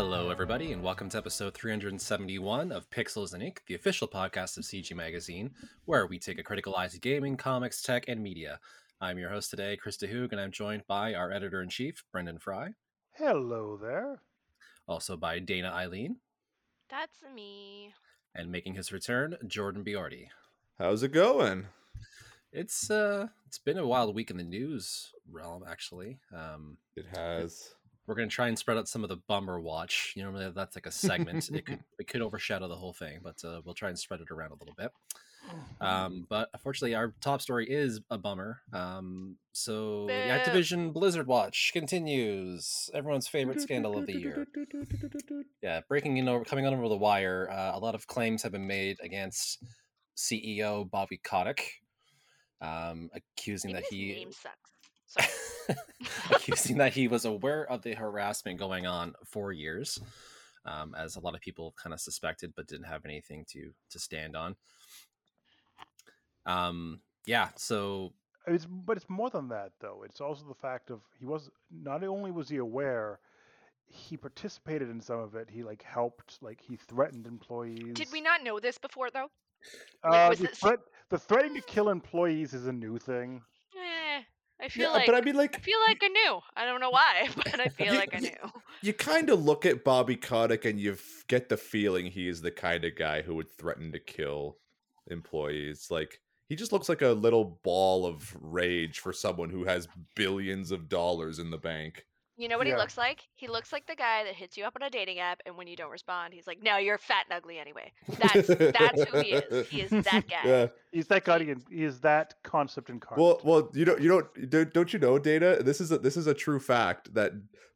Hello, everybody, and welcome to episode 371 of Pixels and Ink, the official podcast of CG Magazine, where we take a critical eye to gaming, comics, tech, and media. I'm your host today, Chris DeHoog, and I'm joined by our editor in chief, Brendan Frye, Hello there. also by Dana Eileen, That's me. and making his return, Jordan Biordi. How's it going? It's uh, it's been a wild week in the news realm, actually. Um, It has. We're gonna try and spread out some of the bummer watch. You know, that's like a segment. it could it could overshadow the whole thing, but uh, we'll try and spread it around a little bit. Um, but unfortunately, our top story is a bummer. Um, so the Activision Blizzard watch continues. Everyone's favorite scandal of the year. Yeah, breaking in over, coming on over the wire. Uh, a lot of claims have been made against CEO Bobby Kotick, um, accusing that he name sucks. Sorry. accusing that he was aware of the harassment going on for years, um, as a lot of people kind of suspected, but didn't have anything to to stand on. Um, yeah, so It's but it's more than that though. It's also the fact of he was not only was he aware, he participated in some of it. He like helped, like he threatened employees. Did we not know this before, though? Uh, like, was the, it s- threat, the threatening to kill employees is a new thing. I feel Yeah, like but I mean, I like, feel like I knew. I don't know why, but I feel You- like I knew. you kind of look at Bobby Kotick and you get the feeling he is the kind of guy who would threaten to kill employees. Like, he just looks like a little ball of rage for someone who has billions of dollars in the bank. You know what Yeah. he looks like? He looks like the guy that hits you up on a dating app, and when you don't respond, he's like, "No, you're fat and ugly anyway." That's that's who he is. He is that guy. Yeah. He's that guy. in- He is that concept incarnate. Well, well, you don't, you don't, don't- don't you know, Data? This is a, this is a true fact that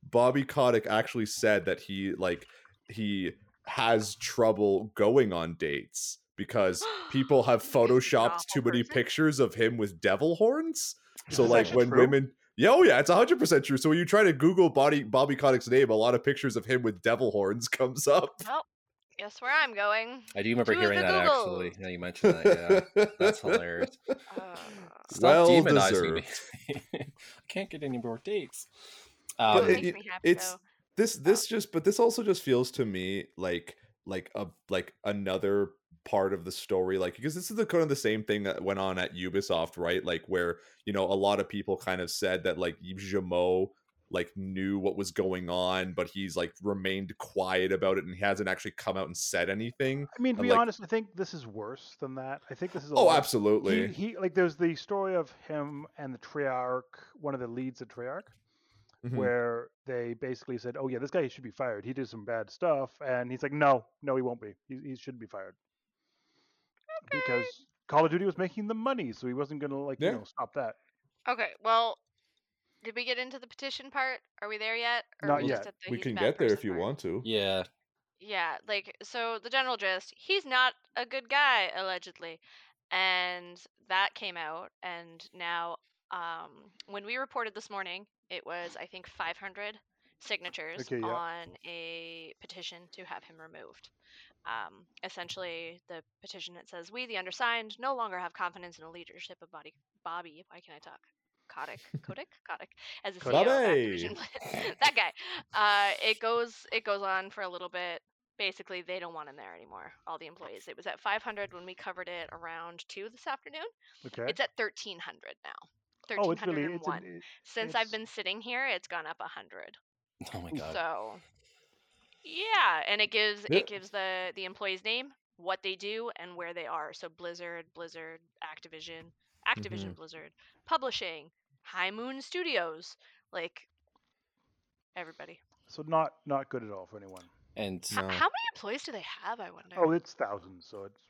Bobby Kotick actually said that he like he has trouble going on dates because people have photoshopped too many person. pictures of him with devil horns. So like when true? women, yeah, oh yeah, it's hundred percent true. So when you try to Google Bobby Bobby Kotick's name, a lot of pictures of him with devil horns comes up. Well, guess where I'm going. I do remember To hearing that Google. actually. Yeah, you mentioned that. Yeah, that's hilarious. Uh, Stop Well demonizing me. I can't get any more dates. Um, it it- makes me happy it's though. this this just but this also just feels to me like like a like another part of the story like because this is the kind of the same thing that went on at Ubisoft right like where you know a lot of people kind of said that like Yves Guillemot like knew what was going on but he's like remained quiet about it and he hasn't actually come out and said anything I mean, to and, be like- honest, I think this is worse than that. I think this is. A oh absolutely He, he like there's the story of him and the Treyarch, one of the leads at Treyarch, Mhm. where they basically said, "Oh yeah, this guy should be fired. He did some bad stuff," and he's like, "No, no, he won't be. He, he should be fired because Call of Duty was making the money, so he wasn't gonna like Yeah. you know stop that." Okay, well, did we get into the petition part? Are we there yet? Or Not we yet. just at the we can get there if you part? want to yeah, Yeah, like so the general gist, he's not a good guy allegedly. And that came out and now um when we reported this morning, it was I think 500 signatures Okay, yeah. on a petition to have him removed. Um essentially the petition it says we the undersigned no longer have confidence in the leadership of Bobby Bobby, why can I talk? Kotick, Kotick, Kotick, as the CEO of Activision. That guy. Uh, it goes it goes on for a little bit. Basically, they don't want him there anymore. All the employees. It was at 500 when we covered it around two this afternoon. Okay. It's at 1300 now. oh, it's really it's an, it- Since I've been sitting here, it's gone up 100. oh my god. So, yeah, and it gives Yeah. it gives the the employee's name, what they do, and where they are. So Blizzard, Blizzard, Activision, Activision, Mm-hmm. Blizzard, Publishing, High Moon Studios, like everybody. so not not good at all for anyone. And H- No. How many employees do they have? I wonder. Oh, it's thousands, so it's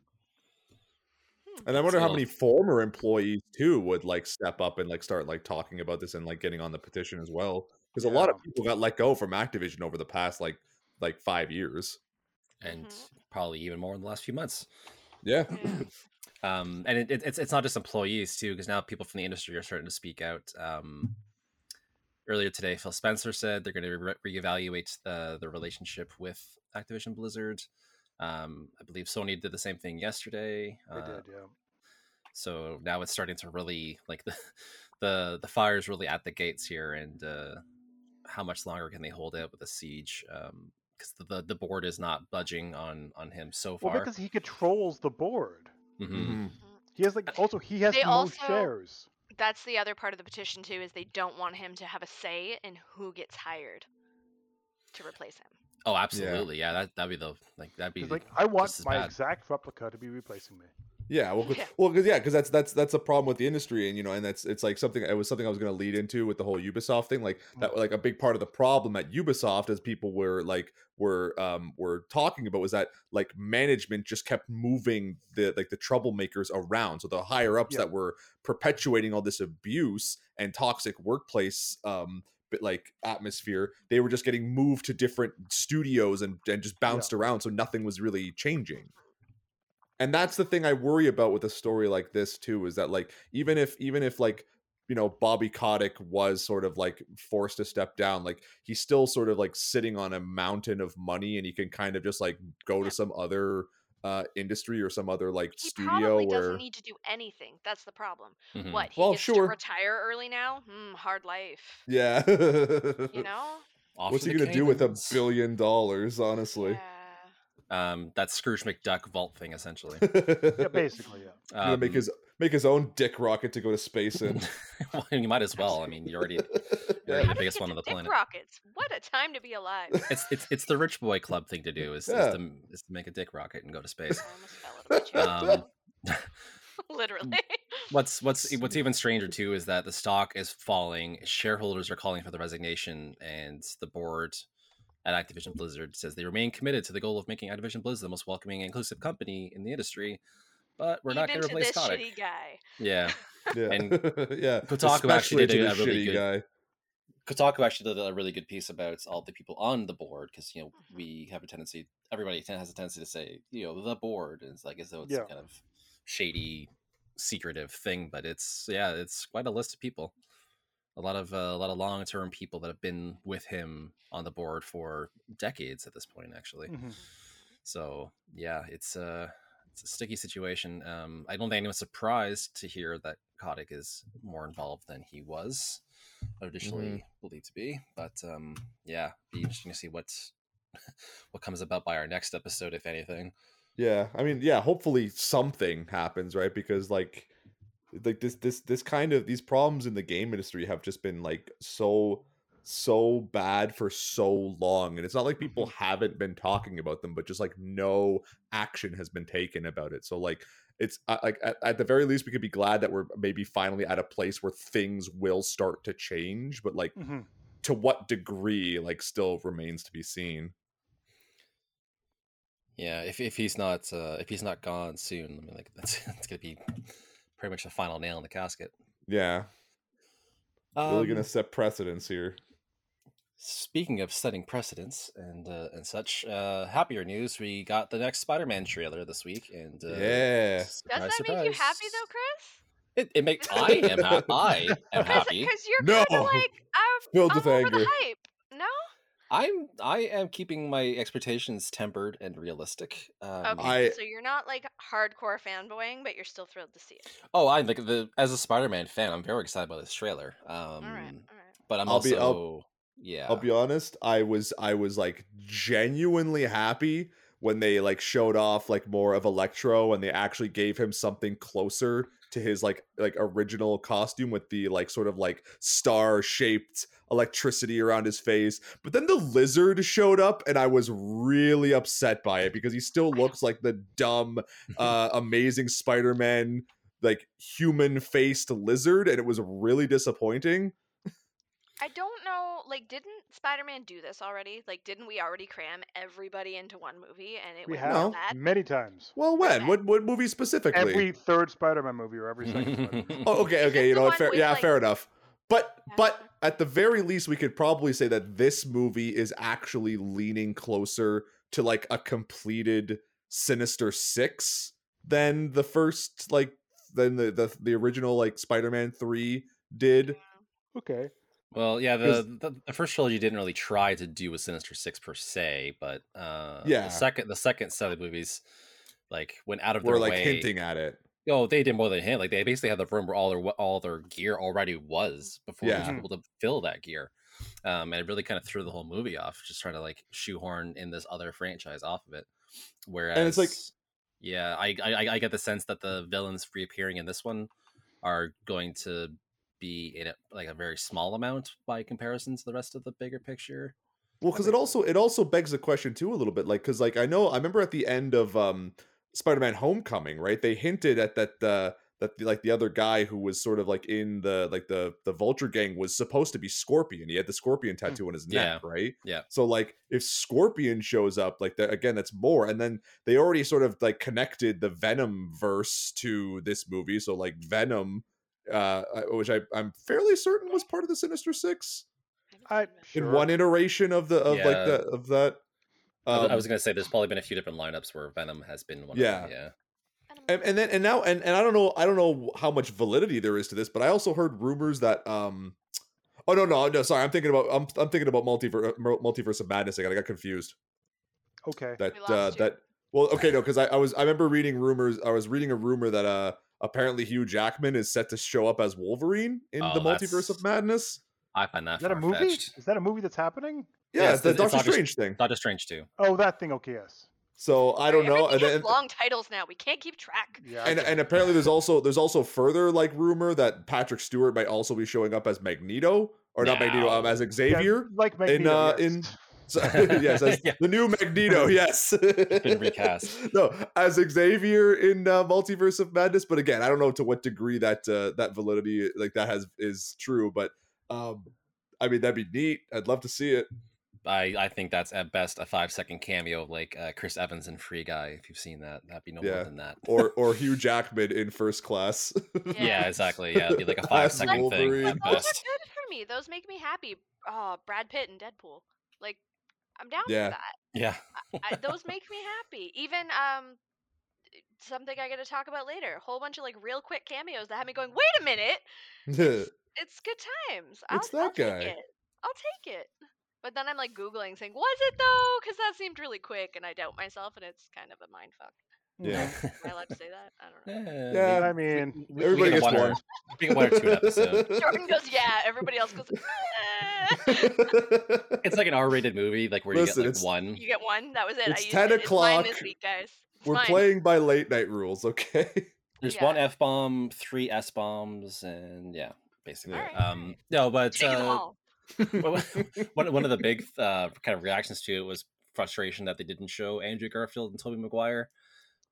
Hmm. And I wonder how many former employees too would like step up and like start like talking about this and like getting on the petition as well. Because a lot of people got let go from Activision over the past like like five years. and Mhm. probably even more in the last few months. Yeah. Yeah. Um, and it, it, it's it's not just employees too, because now people from the industry are starting to speak out. Um, earlier today, Phil Spencer said they're going to re- reevaluate the the relationship with Activision Blizzard. Um, I believe Sony did the same thing yesterday. they Uh, did, yeah. so now it's starting to really like the the the fire's really at the gates here, and uh, how much longer can they hold out with a siege? Because the, the the board is not budging on on him so Well, far. because he controls the board. Mhm. Mhm. He has like also he has They no also- shares. That's the other part of the petition too, is they don't want him to have a say in who gets hired to replace him. Oh, absolutely. Yeah, that that'd be the like that'd be like, I want my bad. exact replica to be replacing me. Yeah, well, 'cause- Yeah. well, because yeah, because that's that's that's a problem with the industry, and you know, and that's it's like something. It was something I was going to lead into with the whole Ubisoft thing. Like that, like a big part of the problem at Ubisoft, as people were like were um were talking about, was that like management just kept moving the like the troublemakers around. So the higher ups Yeah. that were perpetuating all this abuse and toxic workplace um bit like atmosphere, they were just getting moved to different studios and and just bounced around. So nothing was really changing and that's the thing i worry about with a story like this too is that like even if even if like you know bobby kotick was sort of like forced to step down like he's still sort of like sitting on a mountain of money and he can kind of just like go Yeah. to some other uh industry or some other like He studio probably where doesn't need to do anything. That's the problem. Mhm. What? He Well, gets sure. to retire early now? Hmm, hard life. yeah You know? Off what's he gonna do with a billion dollars honestly Yeah. Um, that Scrooge McDuck vault thing, essentially. Yeah, basically, yeah. gonna make Um, his make his own dick rocket to go to space in well, you might as well. I mean, you already you're How the biggest one on the dick planet. Rockets. What a time to be alive. It's it's it's the rich boy club thing to do is, Yeah. is, to, is to make a dick rocket and go to space. I almost fell out of my chair. Um, Literally. what's what's what's even stranger too is that the stock is falling. Shareholders are calling for the resignation, and the board at Activision Blizzard says they remain committed to the goal of making Activision Blizzard the most welcoming and inclusive company in the industry. But we're not going to to replace this Kotick. shitty guy. Yeah, yeah And yeah Kotaku actually did to a really good- guy Kotaku actually did a really good piece about all the people on the board because you know Mhm. we have a tendency, everybody has a tendency to say you know the board, and it's like as though it's Yeah. kind of shady, secretive thing, but it's yeah, it's quite a list of people, a lot of uh, a lot of long term people that have been with him on the board for decades at this point, actually. Mhm. So yeah, it's a it's a sticky situation. Um, I don't think anyone's surprised to hear that Kotick is more involved than he was originally believed to be. But um, yeah, be interesting to see what what comes about by our next episode, if anything. Yeah, I mean, yeah, hopefully something happens, right? Because like like this this this kind of these problems in the game industry have just been like so so bad for so long and it's not like people haven't been talking about them but just like no action has been taken about it. So like it's uh, like at, at the very least we could be glad that we're maybe finally at a place where things will start to change but like Mhm. to what degree like still remains to be seen. Yeah, if if he's not uh, if he's not gone soon, I mean, like that's that's gonna be pretty much the final nail in the casket. yeah really gonna Um, set precedents here Speaking of setting precedents and uh, and such, uh, happier news: we got the next Spider-Man trailer this week, and uh, Yeah. Does surprise, that make you happy though, Chris? It, it makes I am ha- I am happy. Because you're No. kind of like I'm, Filled I'm with over anger. The hype. No. I'm I am keeping my expectations tempered and realistic. Um, Okay. I- so you're not like hardcore fanboying, but you're still thrilled to see it. Oh, I like the as a Spider-Man fan, I'm very excited about this trailer. Um, all right. All right. but I'm I'll also be- I'll- yeah. I'll be honest, I was I was like genuinely happy when they like showed off like more of Electro and they actually gave him something closer to his like like original costume with the like sort of like star shaped electricity around his face. But then the lizard showed up and I was really upset by it because he still looks like the dumb uh amazing Spider-Man like human faced lizard and it was really disappointing. I don't know. Like, didn't Spider-Man do this already? Like, didn't we already cram everybody into one movie and it We went have real bad? many times. Well, when? What what movie specifically? Every third Spider-Man movie or every second movie. Oh, okay, okay. You know what? Fair, yeah, like- fair enough. But Yeah. but at the very least, we could probably say that this movie is actually leaning closer to like a completed Sinister Six than the first like than the the, the original like Spider-Man three did. Okay. Well, yeah, the, the the first trilogy didn't really try to do a Sinister Six per se, but uh, Yeah. the second the second set of movies like went out of We're their like way. hinting at it. Oh, they did more than hint. Like they basically had the room where all their all their gear already was before they were able to fill that gear. um, and it really kind of threw the whole movie off. Just trying to like shoehorn in this other franchise off of it. Whereas, it's like- yeah, I, I I get the sense that the villains reappearing in this one are going to be in it like a very small amount by comparison to the rest of the bigger picture. Well, because it also it also begs the question too a little bit, like because like I know I remember at the end of um Spider-Man: Homecoming, right? They hinted at that uh, that the, like the other guy who was sort of like in the like the the Vulture gang was supposed to be Scorpion. He had the Scorpion tattoo on his neck, right? yeah. So like if Scorpion shows up, like that again, that's more. And then they already sort of like connected the Venom verse to this movie. So like Venom, uh, which I I'm fairly certain was part of the Sinister Six I in sure. one iteration of the of like Yeah. the of that. I w- I Um, was gonna say there's probably been a few different lineups where Venom has been one Yeah. of them. Yeah. and, and then and now and, and I don't know I don't know how much validity there is to this, but I also heard rumors that um oh no no no sorry I'm thinking about I'm I'm thinking about multiverse multiverse of madness again I got confused Okay. that We uh you. that well okay no because I, I was I remember reading rumors I was reading a rumor that uh apparently Hugh Jackman is set to show up as Wolverine in Oh, the multiverse of madness I find that Is that a movie? Is that a movie that's happening? yeah, Yeah, it's the it's- it's Doctor Doctor- Strange thing Doctor Strange too. Oh, that thing. Okay, yes. so I don't know Everything and then long titles now. We can't keep track. Yeah. And and apparently there's also there's also further like rumor that Patrick Stewart might also be showing up as Magneto or not Magneto um, No. as Yeah, Xavier. like Magneto, in uh, yes. in- So, yes, as Yeah. the new Magneto. Yes, Been recast. No, as Xavier in uh, Multiverse of Madness. But again, I don't know to what degree that uh, that validity like that has is true. But um, I mean, that'd be neat. I'd love to see it. I, I think that's at best a five second cameo like uh, Chris Evans in Free Guy. If you've seen that, that'd be no Yeah. more than that. Or or Hugh Jackman in First Class. yeah, exactly. Yeah, it'd be like a five second thing Wolverine. at Those are best. good for me. Those make me happy. Oh, Brad Pitt and Deadpool. Like, I'm down Yeah. for that. Yeah. I, those make me happy. Even um, something I get to talk about later. A whole bunch of like real quick cameos that have me going. Wait a minute, it's good times. I'll, It's I'll that guy. Take it. I'll take it. But then I'm like googling, saying, "Was it though?" Because that seemed really quick, and I doubt myself, and it's kind of a mind fuck. Yeah. Am I allowed to say that? I don't know. Yeah, I mean, we- we everybody get gets one or- one. We get one or two an episode. Jordan goes, "Yeah." Everybody else goes, "Eh." It's like an R-rated movie, like where Listen, you get like one. "You get one." That was it. It's I 10 it. O'clock. this week, guys. It's We're mine. playing by late night rules, okay? There's Yeah. one F bomb, three S bombs, and yeah, basically. Alright, Um, no, but Taking them uh, all. one one one of the big uh, kind of reactions to it was frustration that they didn't show Andrew Garfield and Tobey Maguire.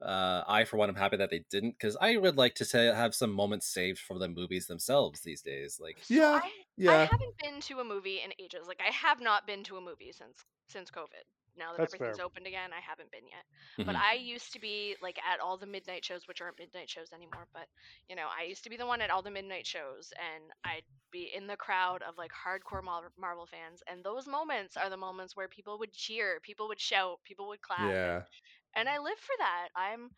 Uh, I, for one, am happy that they didn't because I would like to say have some moments saved for the movies themselves these days. Like, So Yeah, I, I haven't been to a movie in ages. Like I have not been to a movie since since COVID. Now that That's everything's fair. opened again, I haven't been yet. But mhm. I used to be like at all the midnight shows, which aren't midnight shows anymore. But you know, I used to be the one at all the midnight shows, and I'd be in the crowd of like hardcore Marvel fans. And those moments are the moments where people would cheer, people would shout, people would clap. and- Yeah. And I live for that. I'm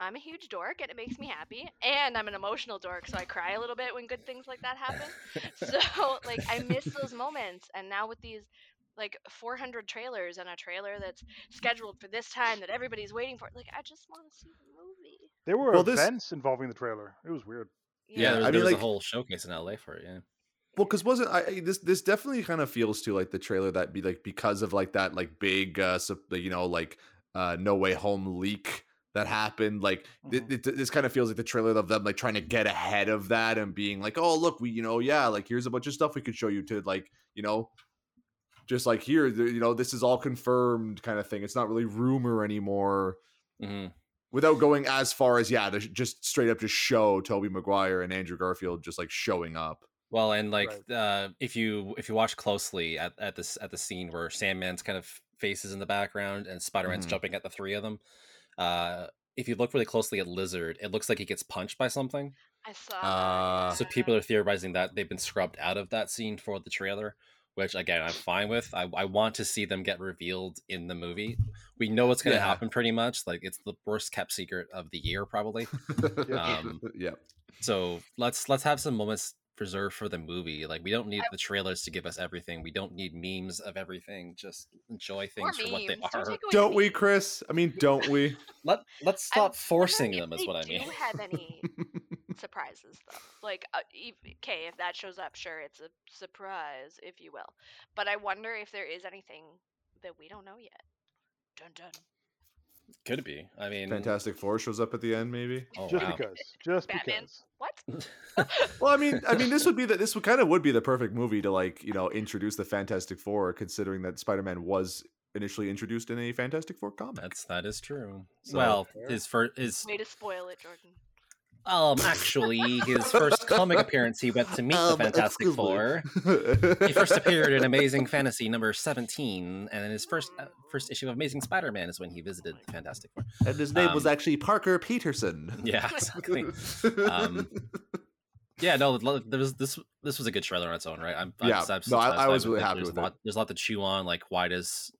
I'm a huge dork and it makes me happy. And I'm an emotional dork, so I cry a little bit when good things like that happen. so like I miss those moments and now with these like 400 trailers and a trailer that's scheduled for this time that everybody's waiting for. Like I just want to see the movie. there were Well, this- events involving the trailer. It was weird. yeah, there was, I there mean, was like- a whole showcase in LA for it. Yeah, Well, because wasn't I I- this this definitely kind of feels to like the trailer that be like because of like that like big uh sup- you know like uh No Way Home leak that happened like th- Mhm. th- this kind of feels like the trailer of them like trying to get ahead of that and being like oh look we you know yeah like here's a bunch of stuff we could show you to like you know just like here the- you know this is all confirmed kind of thing it's not really rumor anymore hmm without going as far as yeah to sh- just straight up just show Tobey Maguire and Andrew Garfield just like showing up Well, and like Right. uh, if you if you watch closely at at this at the scene where Sandman's kind of face is in the background and Spider Man's Mhm. jumping at the three of them, uh, if you look really closely at Lizard, it looks like he gets punched by something. I saw. Uh, So people are theorizing that they've been scrubbed out of that scene for the trailer, which again I'm fine with. I, I want to see them get revealed in the movie. We know what's going to Yeah. happen pretty much. Like it's the worst kept secret of the year probably. Um, yeah. So let's let's have some moments preserved for the movie. Like we don't need the trailers to give us everything. We don't need memes of everything. Just enjoy things for what they memes. Don't are. Don't we, memes. Chris? I mean, don't we? Let let's I'm stop forcing them. Is what I mean. do mean. have any surprises though. Like, uh, okay, if that shows up, sure, it's a surprise, if you will. But I wonder if there is anything that we don't know yet. Dun dun. Could it be. I mean, Fantastic Four shows up at the end, maybe. Oh, just wow. because. Just Batman. because. What? Well, I mean, I mean, this would be the this would kind of would be the perfect movie to like you know introduce the Fantastic Four, considering that Spider Man was initially introduced in a Fantastic Four comic. That's that is true. So- well, Fair. his first his Way to spoil it, Jordan. Um actually his first comic appearance he went to meet Um, the Fantastic. Four. He first appeared in Amazing Fantasy number seventeen, and in his first uh, first issue of Amazing Spider Man is when he visited the Fantastic Four. and his name was Um, actually Parker Peterson. Yeah, exactly. Um, yeah, no, there was this. This was a good trailer on its own, right? I'm, I'm Yeah, I'm no, I- I was really happy there's with a it. lot, There's a lot to chew on. Like, why does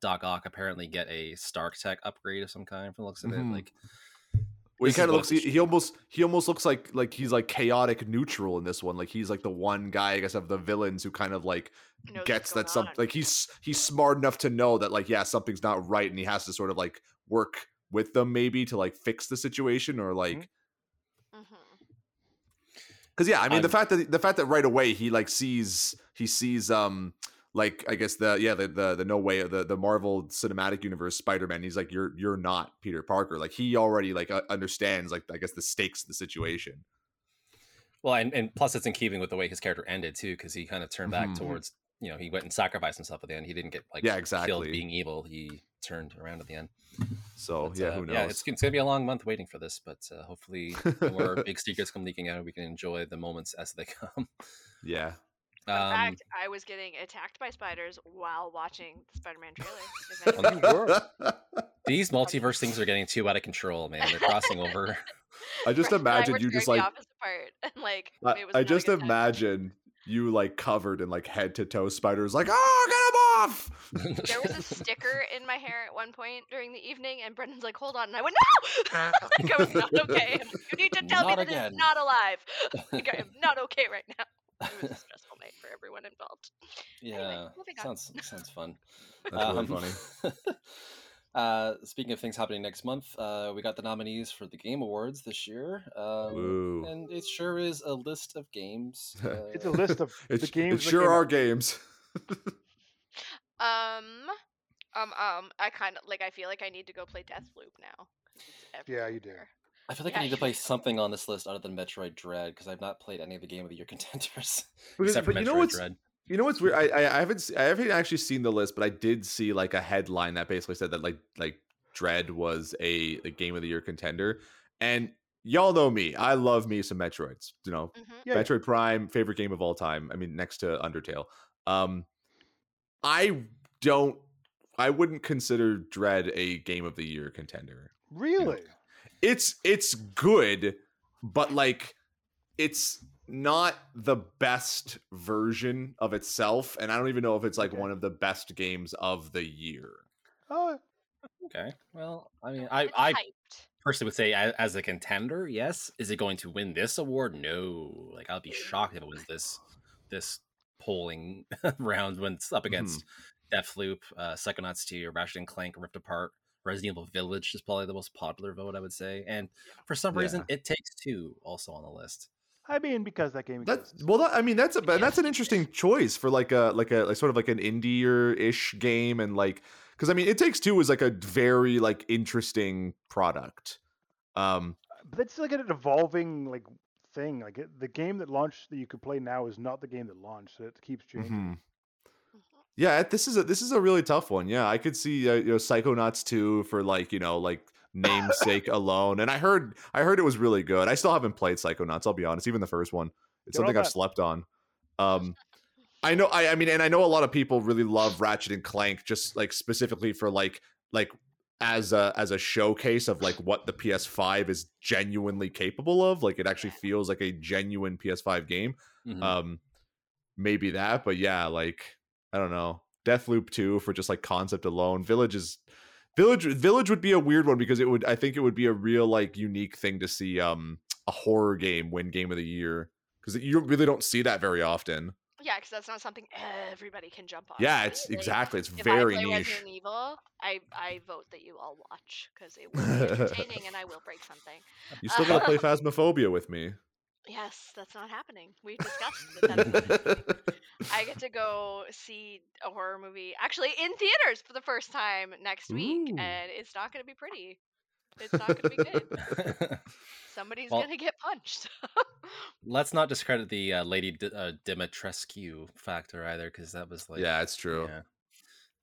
Doc Ock apparently get a Stark Tech upgrade of some kind from the looks of Mhm. it? Like, Well, he kind of looks. He, he almost. He almost looks like like he's like chaotic neutral in this one. Like he's like the one guy, I guess, of the villains who kind of like gets that going some on. like he's he's smart enough to know that like yeah something's not right, and he has to sort of like work with them maybe to like fix the situation or like Mhm. because yeah, I mean the I'm- fact that the fact that right away he like sees he sees um like I guess the yeah the the, the no way the the Marvel Cinematic Universe Spider Man. He's like you're you're not Peter Parker. Like he already like uh, understands like I guess the stakes of the situation. well, and, and plus it's in keeping with the way his character ended too, because he kind of turned back Mhm. towards you know he went and sacrificed himself at the end. He didn't get like Yeah, killed exactly. being evil. He turned around at the end. So But, yeah, uh, who knows? Yeah, it's, it's gonna be a long month waiting for this, but uh, hopefully more big secrets come leaking out. We can enjoy the moments as they come. yeah. Fun Um, fact, I was getting attacked by spiders while watching the Spider-Man trailer. if Well, anyone- You were. these multiverse things are getting too out of control, man. They're crossing over. I just imagine you just like part, and like I, it was I just imagine you like covered in like head to toe spiders like oh get him off There was a sticker in my hair at one point during the evening, and Brendan's like, "Hold on," and I went, "No!" like I was not okay. Like, you need to tell me that again. it's not alive. like I am not okay right now. It was a stressful night for everyone involved. yeah, moving on. sounds sounds fun. That's really Um, funny. uh, speaking of things happening next month, uh, we got the nominees for the Game Awards this year, um, Woo. and it sure is a list of games. Uh, It's a list of the It's, games. it sure came are games. Um, um, um. I kind of like. I feel like I need to go play Deathloop now. Yeah, you do. Everywhere. I feel like Yeah, I need to play something on this list other than Metroid Dread because I've not played any of the Game of the Year contenders Because- except for but Metroid you know what's Dread. you know what's weird? I, I I haven't s- I haven't actually seen the list, but I did see like a headline that basically said that like like Dread was a, a game of the year contender, and y'all know me. I love me some Metroids. You know, Mhm. Yeah, yeah. Metroid Prime, favorite game of all time. I mean, next to Undertale. Um, I don't. I wouldn't consider Dread a game of the year contender. Really? It's it's good, but like, it's not the best version of itself, and I don't even know if it's like Okay. one of the best games of the year. Oh, Okay, well, I mean, I I personally would say as, as a contender, yes. Is it going to win this award? No. Like I'd be shocked if it was this this polling round when it's up against Deathloop, uh, Psychonauts 2, Ratchet and Clank, Rift Apart, Resident Evil Village is probably the most popular vote, I would say. And for some reason, it takes two also on the list. I mean, because that game That's well, that, I mean, that's a but that's an interesting choice for like a like a like sort of like an indie ish game, and like because I mean, it takes two is like a very like interesting product. Um, But it's like an evolving like thing. Like it, the game that launched that you could play now is not the game that launched. So it keeps changing. mhm. Yeah, this is a this is a really tough one. Yeah, I could see uh, you know Psychonauts 2 for like, you know, like namesake alone. And I heard I heard it was really good. I still haven't played Psychonauts, I'll be honest, even the first one. It's something I've slept on. Um I know I I mean and I know a lot of people really love Ratchet and Clank just like specifically for like like as a as a showcase of like what the PS5 is genuinely capable of. Like it actually feels like a genuine PS5 game Mhm. um maybe that but yeah like i don't know deathloop 2 for just like concept alone village is village village would be a weird one because it would i think it would be a real like unique thing to see um a horror game win game of the year because you really don't see that very often Yeah, Yeah, because that's not something everybody can jump on. Yeah, it's Like, exactly. It's if very I play niche. Resident Evil, I I vote that you all watch because it will be entertaining and I will break something. You still gotta play Phasmophobia with me. Yes, that's not happening. We discussed that. that's not happening. I get to go see a horror movie actually in theaters for the first time next week, Ooh. and it's not going to be pretty. It's not going to be good. Somebody's Well- going to get punched. Let's not discredit the uh, Lady D- uh, Dimitrescu factor either, because that was like yeah, it's true. yeah,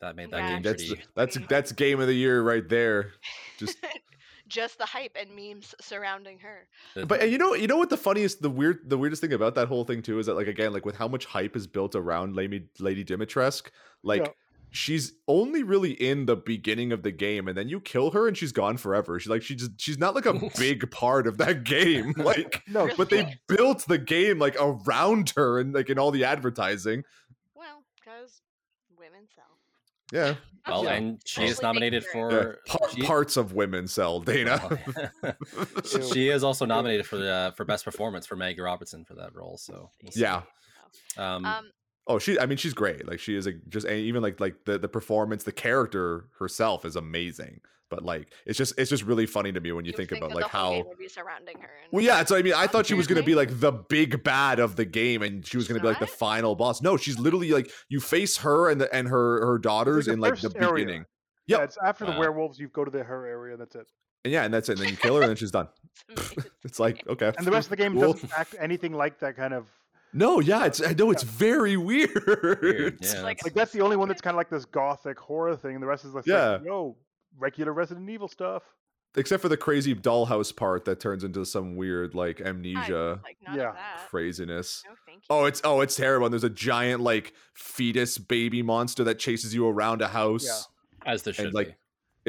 that made that Yeah, game That's pretty. the- that's that's game of the year right there. Just Just the hype and memes surrounding her. Uh, but and you know, you know what the funniest, the weird, the weirdest thing about that whole thing too is that like again, like with how much hype is built around Lady Lady Dimitrescu, like Yeah. she's only really in the beginning of the game, and then you kill her and she's gone forever. She's like she just she's not like a big part of that game, like. No, But they built the game like around her and like in all the advertising. Well, because women sell. Yeah, well, yeah. and she is nominated for yeah. Par- she- parts of women sell Dana. She- she is also nominated for the uh, for best performance for Maggie Robertson for that role. So we'll yeah. um, Um, Oh, she. I mean, she's great. Like she is a, just and even like like the the performance, the character herself is amazing. But like it's just it's just really funny to me when you, think, about like the whole game how. be surrounding her. And Well, yeah. So I mean, I thought she was gonna be like the big bad of the game, and she was gonna be like the final boss. No, she's literally like you face her and the and her her daughters the in like the area. beginning. yeah, it's after the Wow. werewolves. You go to the her area. That's it. And yeah, and that's it. And then you kill her, and then she's done. It's like okay. And the rest of the game cool. doesn't act anything like that kind of. No, yeah, it's I know it's very weird. Weird, yeah, like- that's- Like that's the only one that's kind of like this gothic horror thing. The rest is like, Yeah. like, yo, regular Resident Evil stuff. Except for the crazy dollhouse part that turns into some weird like I- amnesia like Yeah. craziness. No, thank you. Oh, it's oh, it's terrible. And there's a giant like fetus baby monster that chases you around a house. as there should like, be.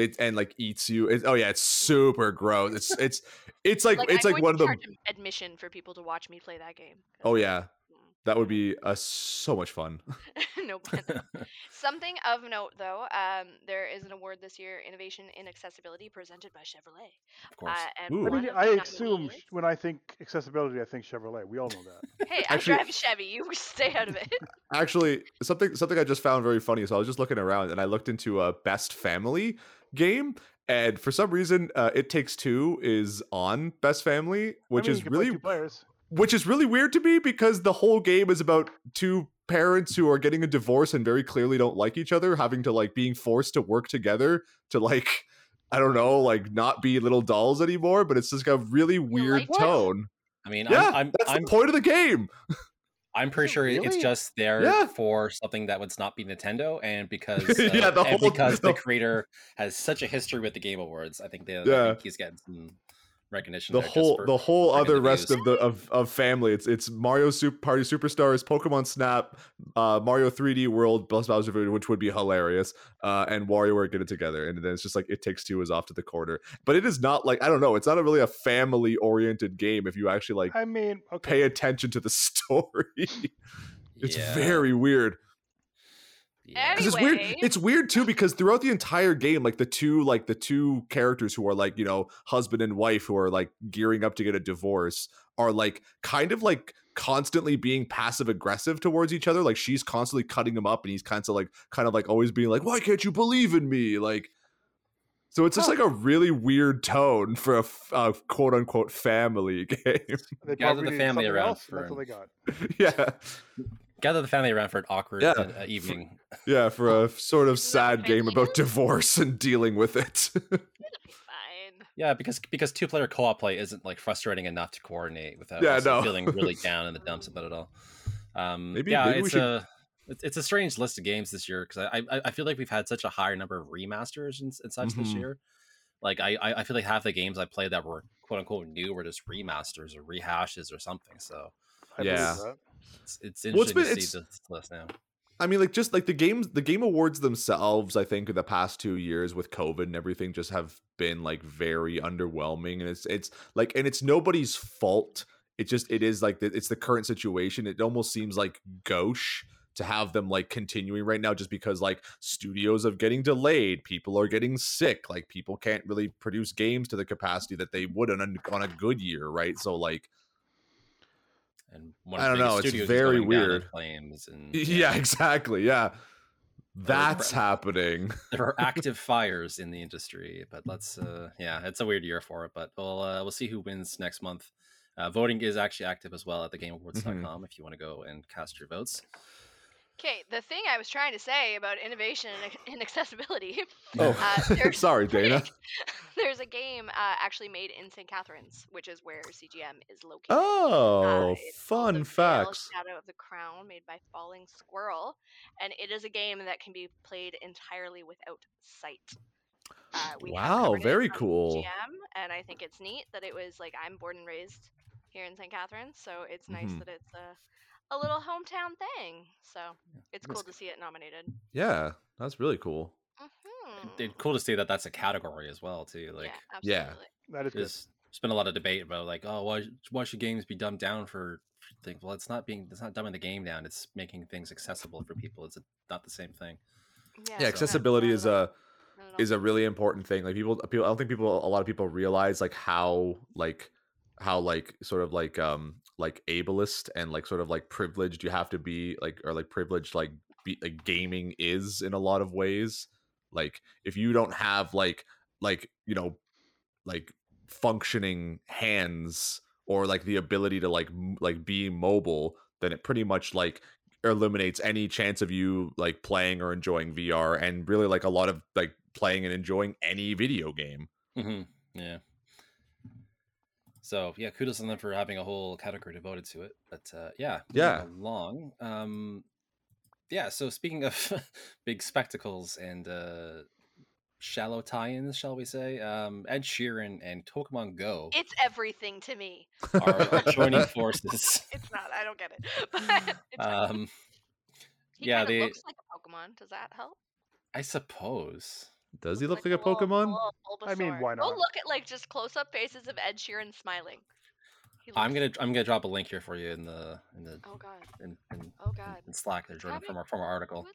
It and like eats you. It, oh yeah, it's super gross. It's it's it's like, it's I'm like going one of the. admission for people to watch me play that game. Oh yeah, mm, that would be uh, so much fun. no pun intended. Something of note, though, um, there is an award this year, Innovation in Accessibility, presented by Chevrolet. of course. Uh, and I mean, of I assume nominees- when I think accessibility, I think Chevrolet. We all know that. Hey, I Actually- drive a Chevy. You stay out of it. Actually, something something I just found very funny. So I was just looking around and I looked into a best family game. And for some reason, uh, It Takes Two is on Best Family, which I mean, is you can play really two players. Which is really weird to me because the whole game is about two parents who are getting a divorce and very clearly don't like each other having to like being forced to work together to like i don't know like not be little dolls anymore but it's just got a really weird like tone I mean, yeah I'm I'm, that's I'm, the point of the game I'm pretty it sure it's just there Yeah. for something that would not be Nintendo, and because uh, Yeah, the and whole- because the the- creator has such a history with the Game Awards, I think they, I Yeah. think he's getting some recognition. the whole for- the whole other good rest of the of, of family. It's it's mario super party superstars pokemon snap uh mario 3d world plus bowser Fury, which would be hilarious uh and WarioWare get it together. And then it's just like it takes two is off to the corner. But it is not like i don't know it's not a really a family oriented game if you actually like I mean, okay. pay attention to the story. It's Yeah, very weird yeah. 'Cause it's weird. It's weird too because throughout the entire game, like the two, like the two characters who are like you know husband and wife who are like gearing up to get a divorce are like kind of like constantly being passive aggressive towards each other. Like she's constantly cutting him up, and he's kind of like kind of like always being like, "Why can't you believe in me?" Like. So it's just Huh. like a really weird tone for a quote unquote family game. They Gather probably the family something around for That's what an- they got. yeah. Gather the family around for an awkward Yeah. uh, evening. Yeah, for a sort of Isn't that what sad game about divorce and dealing with it. It'll be fine. Yeah, because because two player co op play isn't like frustrating enough to coordinate without Yeah, no. feeling really down in the dumps about it all. Um, Maybe- yeah, maybe we it's should- a it's, it's a strange list of games this year because I, I I feel like we've had such a higher number of remasters and, and such this Mhm. year. Like I I I feel like half the games I played that were quote unquote new were just remasters or rehashes or something. So I believe Yeah. It's it's Well, it's interesting been- to see this list now. I mean, like just like the games, the game awards themselves, I think in the past two years with COVID and everything, just have been like very underwhelming, and it's it's like, and it's nobody's fault. It just it is like the, it's the current situation. It almost seems like gauche to have them like continuing right now, just because like studios are getting delayed, people are getting sick, like people can't really produce games to the capacity that they would on a, on a good year, right? So like, and one I don't know, it's very going down in weird. Flames and Yeah, exactly. Yeah. That's Bra- happening. there are active fires in the industry but let's uh yeah it's a weird year for it but we'll uh, we'll see who wins next month uh, voting is actually active as well at thegameawards.com if you want to go and cast your votes Okay, the thing I was trying to say about innovation and, accessibility. Oh, Uh, sorry, Dana. There's a game uh, actually made in St. Catharines, which is where CGM is located. Oh, Uh, fun called The Vale facts. Shadow of the Crown, made by Falling Squirrel, and it is a game that can be played entirely without sight. Uh, Wow, very cool. GM, and I think it's neat that it was like I'm born and raised here in St. Catharines, so it's nice Mhm. that it's a a little hometown thing. So it's that's cool to see it nominated. Yeah, that's really cool. hmm it's cool to see that that's a category as well too like yeah, yeah. that is. There's, there's been a lot of debate about like oh why why should games be dumbed down for things well it's not being it's not dumbing the game down it's making things accessible for people it's not the same thing Yeah, Yeah, not- accessibility not is a Not at all. is a really important thing. Like people, people, I don't think people, a lot of people realize like how like how like sort of like um like ableist and like sort of like privileged you have to be like or like privileged like be like gaming is in a lot of ways. Like if you don't have like like you know like functioning hands or like the ability to like m- like be mobile, then it pretty much like eliminates any chance of you like playing or enjoying VR and really like a lot of like playing and enjoying any video game. hmm Yeah. So yeah, kudos on them for having a whole category devoted to it. But uh, yeah, Yeah. long. Um, yeah. So speaking of big spectacles and uh, shallow tie-ins, shall we say? Um, Ed Sheeran and Pokemon Go It's everything to me. are, are joining forces. It's not. I don't get it. But it's. Um, he yeah, they- looks like a Pokemon. Does that help? I suppose. Does he look Looks like a Pokemon? little I mean, Bulbasaur. why Go not? look at like just close-up faces of Ed Sheeran smiling. I'm gonna I'm gonna drop a link here for you in the in the Oh god. in, in, Oh god. in Slack there, Jordan, from our from our article.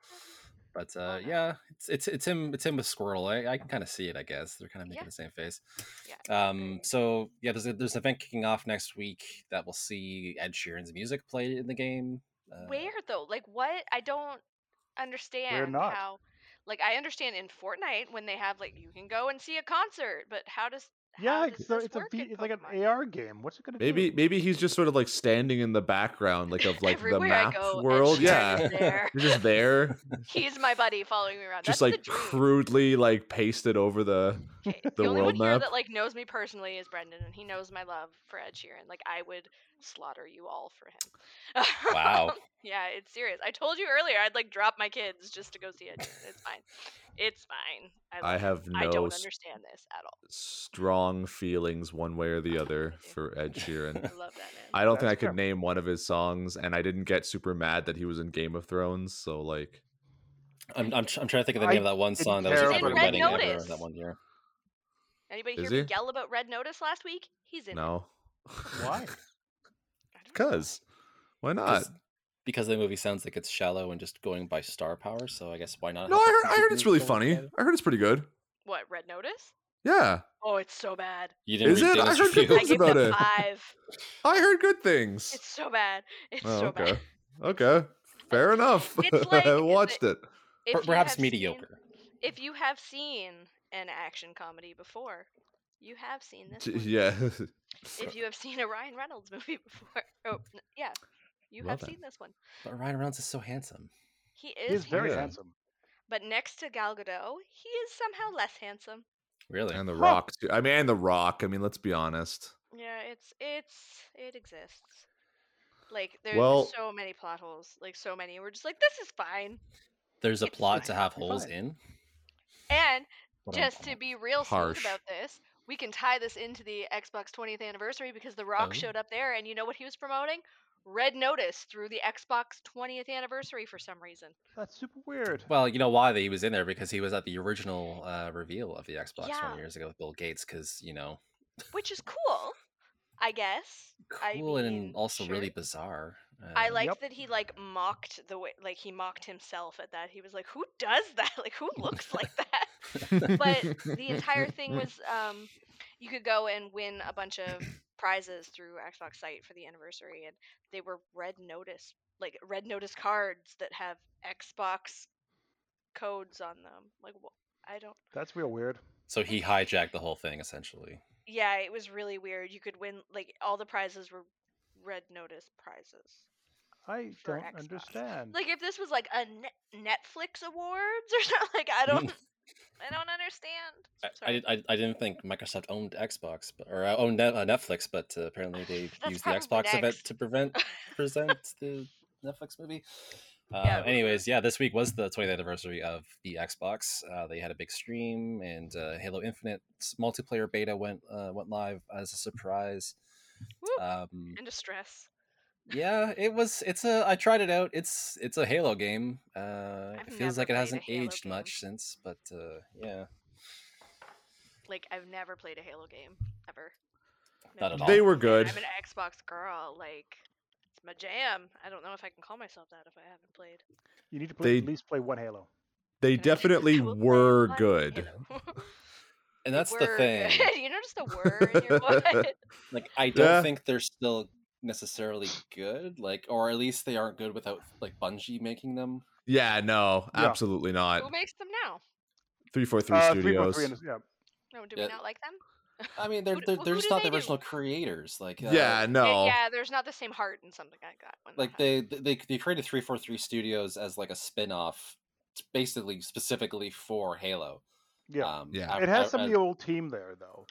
But uh, Oh, no. yeah, it's it's it's him it's him with Squirtle. I, I can kind of see it. I guess they're kind of making Yeah. the same face. Yeah. Um. So yeah, there's a, there's an event kicking off next week that will see Ed Sheeran's music played in the game. Uh, Where though? Like what? I don't understand not? how. Like I understand in Fortnite when they have like you can go and see a concert, but how does Yeah, how does it's, a, this it's, a work v, it's like an AR game. What's it gonna Maybe do? maybe he's just sort of like standing in the background, like of like the Everywhere map go, world. Yeah, is there. he's just there, He's my buddy following me around. just That's like crudely like pasted over the. 'Kay, the the only world one here map. that like knows me personally is Brendan, and he knows my love for Ed Sheeran. Like I would slaughter you all for him. Wow. yeah, it's serious. I told you earlier I'd like drop my kids just to go see Ed Sheeran. It's fine. It's fine. I, I love him. have I no don't understand this at all. strong feelings one way or the other for Ed Sheeran. I love that man. I don't think I could fair. name one of his songs, and I didn't get super mad that he was in Game of Thrones. So like, I'm, I'm tr- I'm trying to think of the I name of that one song that was care at every wedding Red ever Notice. that one year. Anybody Is hear he? me yell about Red Notice last week? He's in. it. no, Why? I don't know. Because why not? Because, because the movie sounds like it's shallow and just going by star power. So I guess why not? No, I heard, I heard it's really funny. it? I heard it's pretty good. What Red Notice? Yeah, Oh, it's so bad. You didn't Is read it? I heard good things about it five. I heard good things. It's so bad. It's Oh, so okay, bad. okay, fair enough. It's like- I watched it. If Per- you Perhaps have seen- mediocre. if you have seen an action comedy before, you have seen this. One. Yeah. If you have seen a Ryan Reynolds movie before, oh yeah, you Love have that. seen this one. But Ryan Reynolds is so handsome. He is, He's very Yeah. handsome. but next to Gal Gadot, he is somehow less handsome. Really? and the Huh. Rock. Too. I mean, and the Rock. I mean, let's be honest. Yeah, it's it's it exists. Like there's Well- so many plot holes, like so many. We're just like, this is fine. There's a It's plot to have holes in. And but I'm- just to be real Harsh. smooth about this, we can tie this into the Xbox 20th anniversary because The Rock Oh. showed up there, and you know what he was promoting? Red Notice through the Xbox 20th anniversary for some reason. That's super weird. Well, you know why that he was in there because he was at the original uh, reveal of the Xbox Yeah. 20 years ago with Bill Gates. Because you know, which is cool, I guess. I cool mean, and also really sure. bizarre. I like Yep. that he like mocked the way, like he mocked himself at that. He was like, "Who does that? Like, who looks like that?" But the entire thing was, um, you could go and win a bunch of prizes through Xbox site for the anniversary, and they were red notice, like red notice cards that have Xbox codes on them. Like, wh- I don't. That's real weird. So he hijacked the whole thing essentially. Yeah, it was really weird. You could win like all the prizes were red notice prizes. I don't Xbox. understand. Like if this was like a Net- Netflix awards or something, like I don't, I don't understand. I, I, I, I didn't think Microsoft owned Xbox, but, or uh, owned uh, Netflix, but uh, apparently they used the Xbox event to prevent present the Netflix movie. Uh, Yeah, anyways, yeah, this week was the 20th anniversary of the Xbox. Uh, they had a big stream, and uh, Halo Infinite multiplayer beta went uh, went live as a surprise. Woo, Um, in distress. Yeah, it was. It's a. I tried it out. It's it's a Halo game. Uh, I've it feels like it hasn't aged game. much since, but uh, yeah, Like I've never played a Halo game ever. Not at all. They were good. I'm an Xbox girl. Like it's my jam. I don't know if I can call myself that if I haven't played. you need to play, They- at least play one Halo. They definitely were good. And that's the thing. you noticed the word in your voice. Like I don't Yeah. think they're still necessarily good. Like, or at least they aren't good without like Bungie making them. Yeah, no, Yeah. absolutely not. Who makes them now? Three four three Uh, studios. 343 and- yeah. No, do Yeah. we not like them? I mean, they're Who d- they're, who they're do just not they the do? original creators. Like, uh, yeah, Yeah, no. Yeah, there's not the same heart in something like that. When that like happens. they they they created three four three studios as like a spin off, basically specifically for Halo. Yeah. Um, Yeah. out- It has out- some of the old team there, though.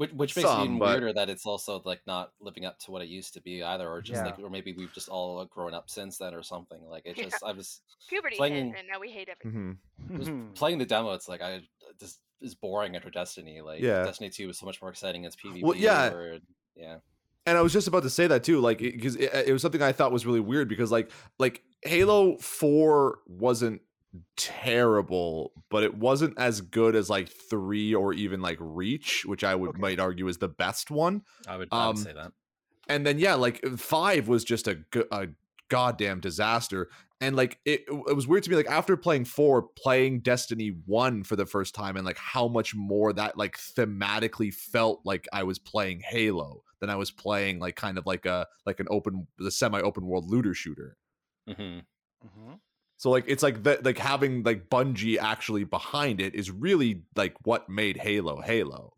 Which, which makes it even but- weirder that it's also like not living up to what it used to be either, or just Yeah. like, or maybe we've just all grown up since then or something. Like it Yeah. just, I was puberty playing- hit, and now we hate everything. Mhm. just Mhm. playing the demo. It's like I this is boring after Destiny. Like Yeah. Destiny Two was so much more exciting as PvP. Well, yeah. Or, yeah, and I was just about to say that too, like because it, it was something I thought was really weird because like like Halo Four wasn't terrible, but it wasn't as good as like three or even like Reach, which I would Okay. might argue is the best one. I would, I would Um, say that. And then yeah, like five was just a, a goddamn disaster. And like it, it was weird to me, like after playing four, playing Destiny one for the first time, and like how much more that like thematically felt like I was playing Halo than I was playing like kind of like a like an open, the semi open world looter shooter. Mm-hmm. Mhm. So like it's like that like having like Bungie actually behind it is really like what made Halo Halo.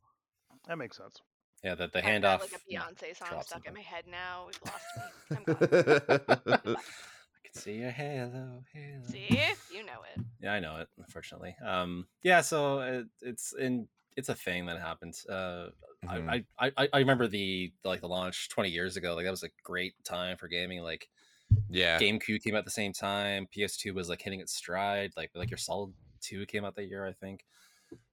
That makes sense. Yeah, the the I've handoff. got, like a Beyonce song drops stuck in my head now. We've lost me. I'm gone. I can see your halo, halo. See, you know it. Yeah, I know it. Unfortunately, um, yeah. So it, it's in it's a thing that happened. Uh, Mhm. I, I I I remember the like the launch twenty years ago. Like that was a great time for gaming. Like yeah. GameCube came out at the same time. PS2 was like hitting its stride. Like Metal Gear Solid Two came out that year, I think.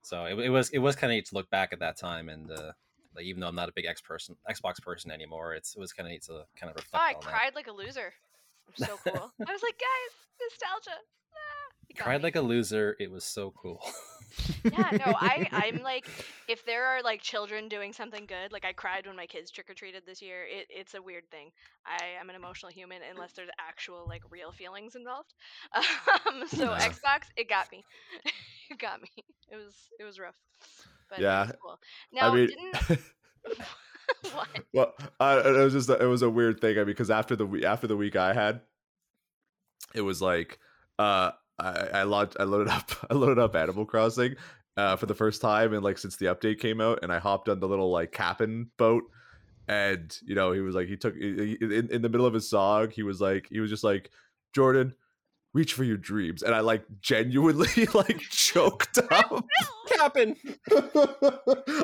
So it, it was it was kind of neat to look back at that time and. uh like even though I'm not a big X person, Xbox person anymore, it's it was kind of neat to kind of reflect Oh, I on that. cried like a loser. So cool. I was like, guys, nostalgia. Ah, Cried me. like a loser. It was so cool. yeah, no, I I'm like, if there are like children doing something good, like I cried when my kids trick or treated this year. It, it's a weird thing. I am an emotional human unless there's actual like real feelings involved. Um, so Yeah. Xbox, it got me. it got me. It was it was rough. But Yeah. cool. Now, I mean, didn't what? well, uh, it was just a, it was a weird thing I mean, because after the after the week I had, it was like uh, I I, load, I loaded up I loaded up Animal Crossing uh, for the first time and like since the update came out, and I hopped on the little like Cap'n boat, and you know he was like he took he- he- in in the middle of his song he was like he was just like Jordan. Reach for your dreams, and I like genuinely like choked up. Captain.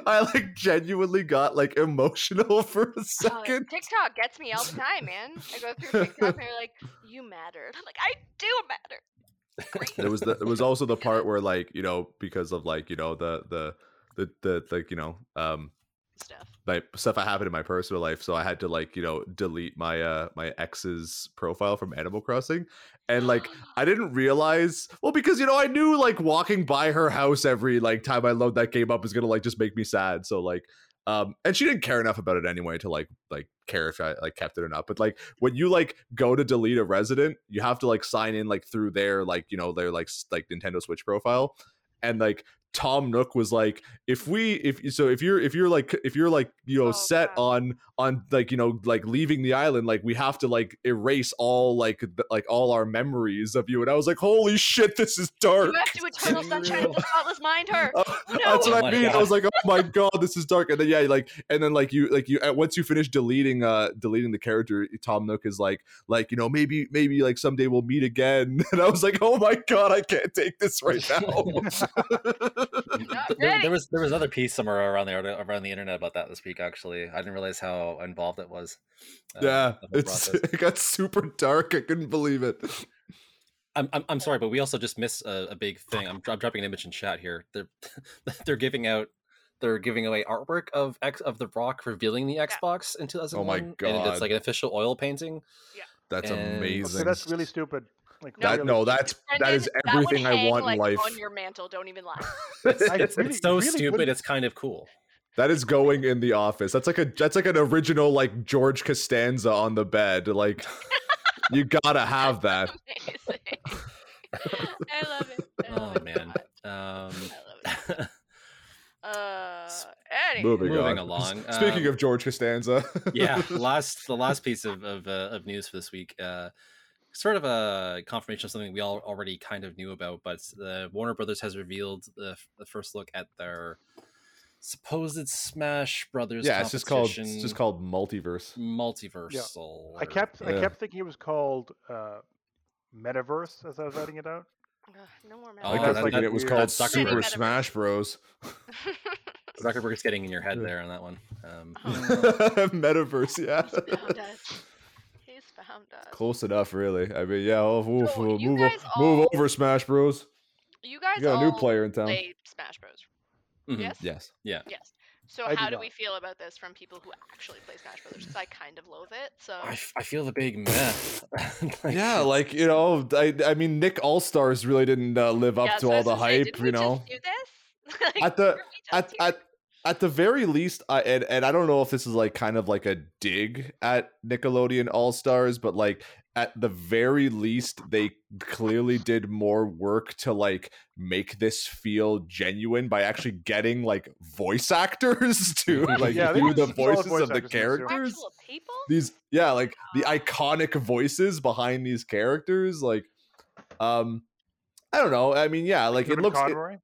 I like genuinely got like emotional for a Oh, second. TikTok gets me all the time, man. I go through TikTok and they're like, "You matter." I'm like, "I do matter." There was the it was also the part where like you know because of like you know the the the the like you know um Stuff. my stuff that happened in my personal life so i had to like you know delete my uh my ex's profile from animal crossing and like i didn't realize well because you know i knew like walking by her house every like time i load that game up is gonna like just make me sad so like um and she didn't care enough about it anyway to like like care if i like kept it or not but like when you like go to delete a resident you have to like sign in like through their like you know their like like nintendo switch profile and like Tom Nook was like, if we if so if you're if you're like if you're like you know Oh, set God. on on like you know like leaving the island, like we have to like erase all like th- like all our memories of you. And I was like, holy shit, this is dark. You have to eternal sunshine of the spotless mind her. Uh, no. That's Oh what my I mean. I was like, "Oh my god, this is dark." And then yeah, like, and then like you, like you, uh, once you finish deleting, uh, deleting the character, Tom Nook is like, like you know, maybe, maybe like someday we'll meet again. And I was like, "Oh my god, I can't take this right now." Not There, there was there was another piece somewhere around the around the internet about that this week. Actually, I didn't realize how involved it was. uh, yeah, it's process. it got super dark. I couldn't believe it. I'm, I'm I'm sorry, but we also just missed a, a big thing. I'm, I'm dropping an image in chat here. They're they're giving out they're giving away artwork of X of the Rock revealing the Xbox in 2001. Oh my God. it's like an official oil painting. Yeah, that's And- amazing. Okay, that's really stupid. Like No, that really no, stupid. that's that Brendan, is that would everything I want like, in life. On your mantle, don't even lie. It's, I it's, really- it's so really stupid. wouldn't- It's kind of cool. That is going in the office. That's like a that's like an original like George Costanza on the bed. Like you gotta have that. I love it. I Oh man. Um, I love it. Uh, anywho. Moving, Moving on. along, Speaking um, of George Costanza, yeah last the last piece of of, uh, of news for this week uh sort of a confirmation of something we all already kind of knew about but the warner brothers has revealed the, the first look at their supposed smash brothers yeah, it's just called it's just called multiverse. multiversal I kept I kept thinking it was called uh, Metaverse as I was writing it out. Ugh, no more Oh, I Oh, kept that- thinking that- it was weird. called that's Zuckerberg. Super Metaverse. Smash Bros. zuckerberg's getting in your head Yeah. there on that one um, Oh. Metaverse, yeah. He's found us. He's found us. Close enough, really. I mean, yeah. Oh, oof, So, you move, o- guys move all- over, Smash Bros. You guys You got a new player in town. play Smash Bros. mhm. Yes. Yes. yeah Yes. So I how do not. we feel about this from people who actually play Smash Brothers? Because I kind of loathe it. So I feel the big meh Like, yeah, like you know, I I mean, Nick All Stars really didn't uh, live up Yeah, to so all the gonna say, hype, didn't you we know. Just do this? Like, At the- weren't we just at, at at the very least, I and, and I don't know if this is like kind of like a dig at Nickelodeon All Stars, but like at the very least, they clearly did more work to like make this feel genuine by actually getting like voice actors to like Yeah, do the voices voice of the actors in this too. characters. people. These yeah, like the iconic voices behind these characters, like um I don't know. I mean, yeah, like it looks it, Conroy.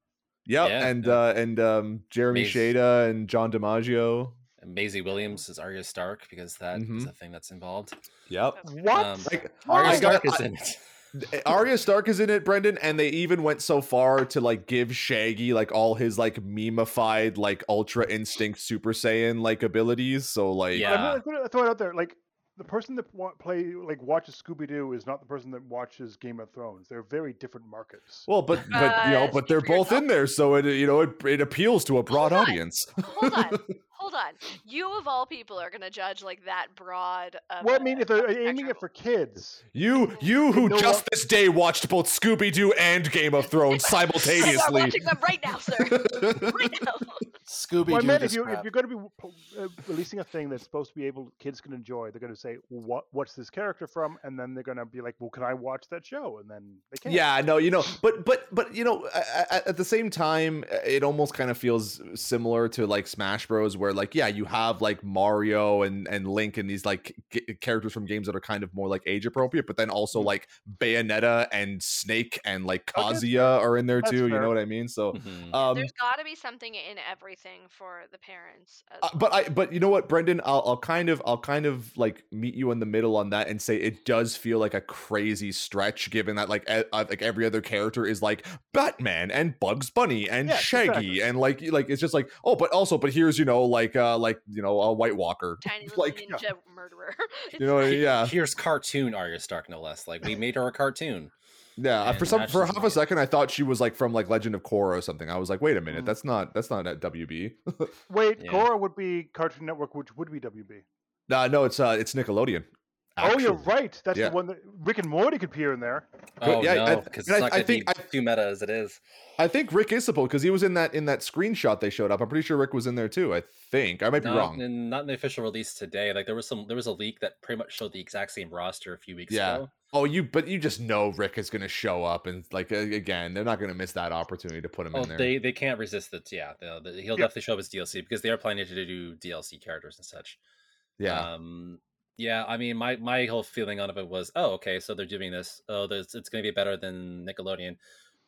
Yep, Yeah, and yeah. uh and um Jeremy Maze. Shada and John DiMaggio. And Maisie Williams is Arya Stark because that is Mhm. a thing that's involved. Yep. What? Um, Like Arya Stark is in it. Arya Stark is in it, Brendan, and they even went so far to like give Shaggy like all his like memeified like Ultra Instinct Super Saiyan like abilities. So like Yeah. I'm I'm gonna throw it out there. Like the person that wa- play like watches Scooby Doo is not the person that watches Game of Thrones. They're very different markets. well, but but you know, Uh, but they're both yourself. in there, so it you know it it appeals to a broad Hold on. audience. Hold on, hold on. You of all people are gonna judge like that broad. Of well, I a- mean, if they're a aiming it for kids, You you who know just what? this day watched both Scooby Doo and Game of Thrones You are simultaneously. watching them right now, sir. right now. Scooby well, I Doo. meant if you if you're going to be uh, releasing a thing that's supposed to be able kids can enjoy, they're going to say, "What what's this character from?" And then they're going to be like, "Well, can I watch that show?" And then they can't. Yeah, no, you know, but but but you know, at, at the same time, it almost kind of feels similar to like Smash Bros, where like yeah, you have like Mario and and Link and these like g- characters from games that are kind of more like age appropriate, but then also Mhm. like Bayonetta and Snake and like Okay, Kazuya are in there That's too. You know what I mean? So, Mhm. um, There's got to be something in everything for the parents. As Uh, well. but I, but you know what, Brendan, I'll, I'll kind of, I'll kind of like meet you in the middle on that and say it does feel like a crazy stretch, given that like, e- uh, like every other character is like Batman and Bugs Bunny and Yes, Shaggy exactly. and like, like it's just like, oh, but also, but here's you know like, uh, like you know a White Walker, tiny like ninja murderer. you know, yeah, Here's cartoon Arya Stark, no less. Like we made her a cartoon. yeah. uh, For some, for she's half a made- second, I thought she was like from like Legend of Korra or something. I was like, wait a minute, Mm. that's not, that's not at WB. Wait, Yeah. Korra would be Cartoon Network, which would be WB. uh, no, it's uh, it's Nickelodeon. Oh, you're right. That's Yeah. the one that Rick and Morty could appear in there. Oh yeah, no, because it's I- not I going to be think- I- too meta as it is. I think Rick is supposed because he was in that in that screenshot they showed up. I'm pretty sure Rick was in there too. I think I might be wrong. in, not in the official release today. Like there was some, there was a leak that pretty much showed the exact same roster a few weeks Yeah. ago. Oh, you but you just know Rick is going to show up and like again, they're not going to miss that opportunity to put him Oh, in there. they they can't resist it. Yeah, the, the, he'll Yeah. definitely show up as DLC because they are planning to do DLC characters and such. yeah. Um, yeah. I mean, my my whole feeling on it was, oh, okay, so they're doing this. Oh, there's, it's going to be better than Nickelodeon.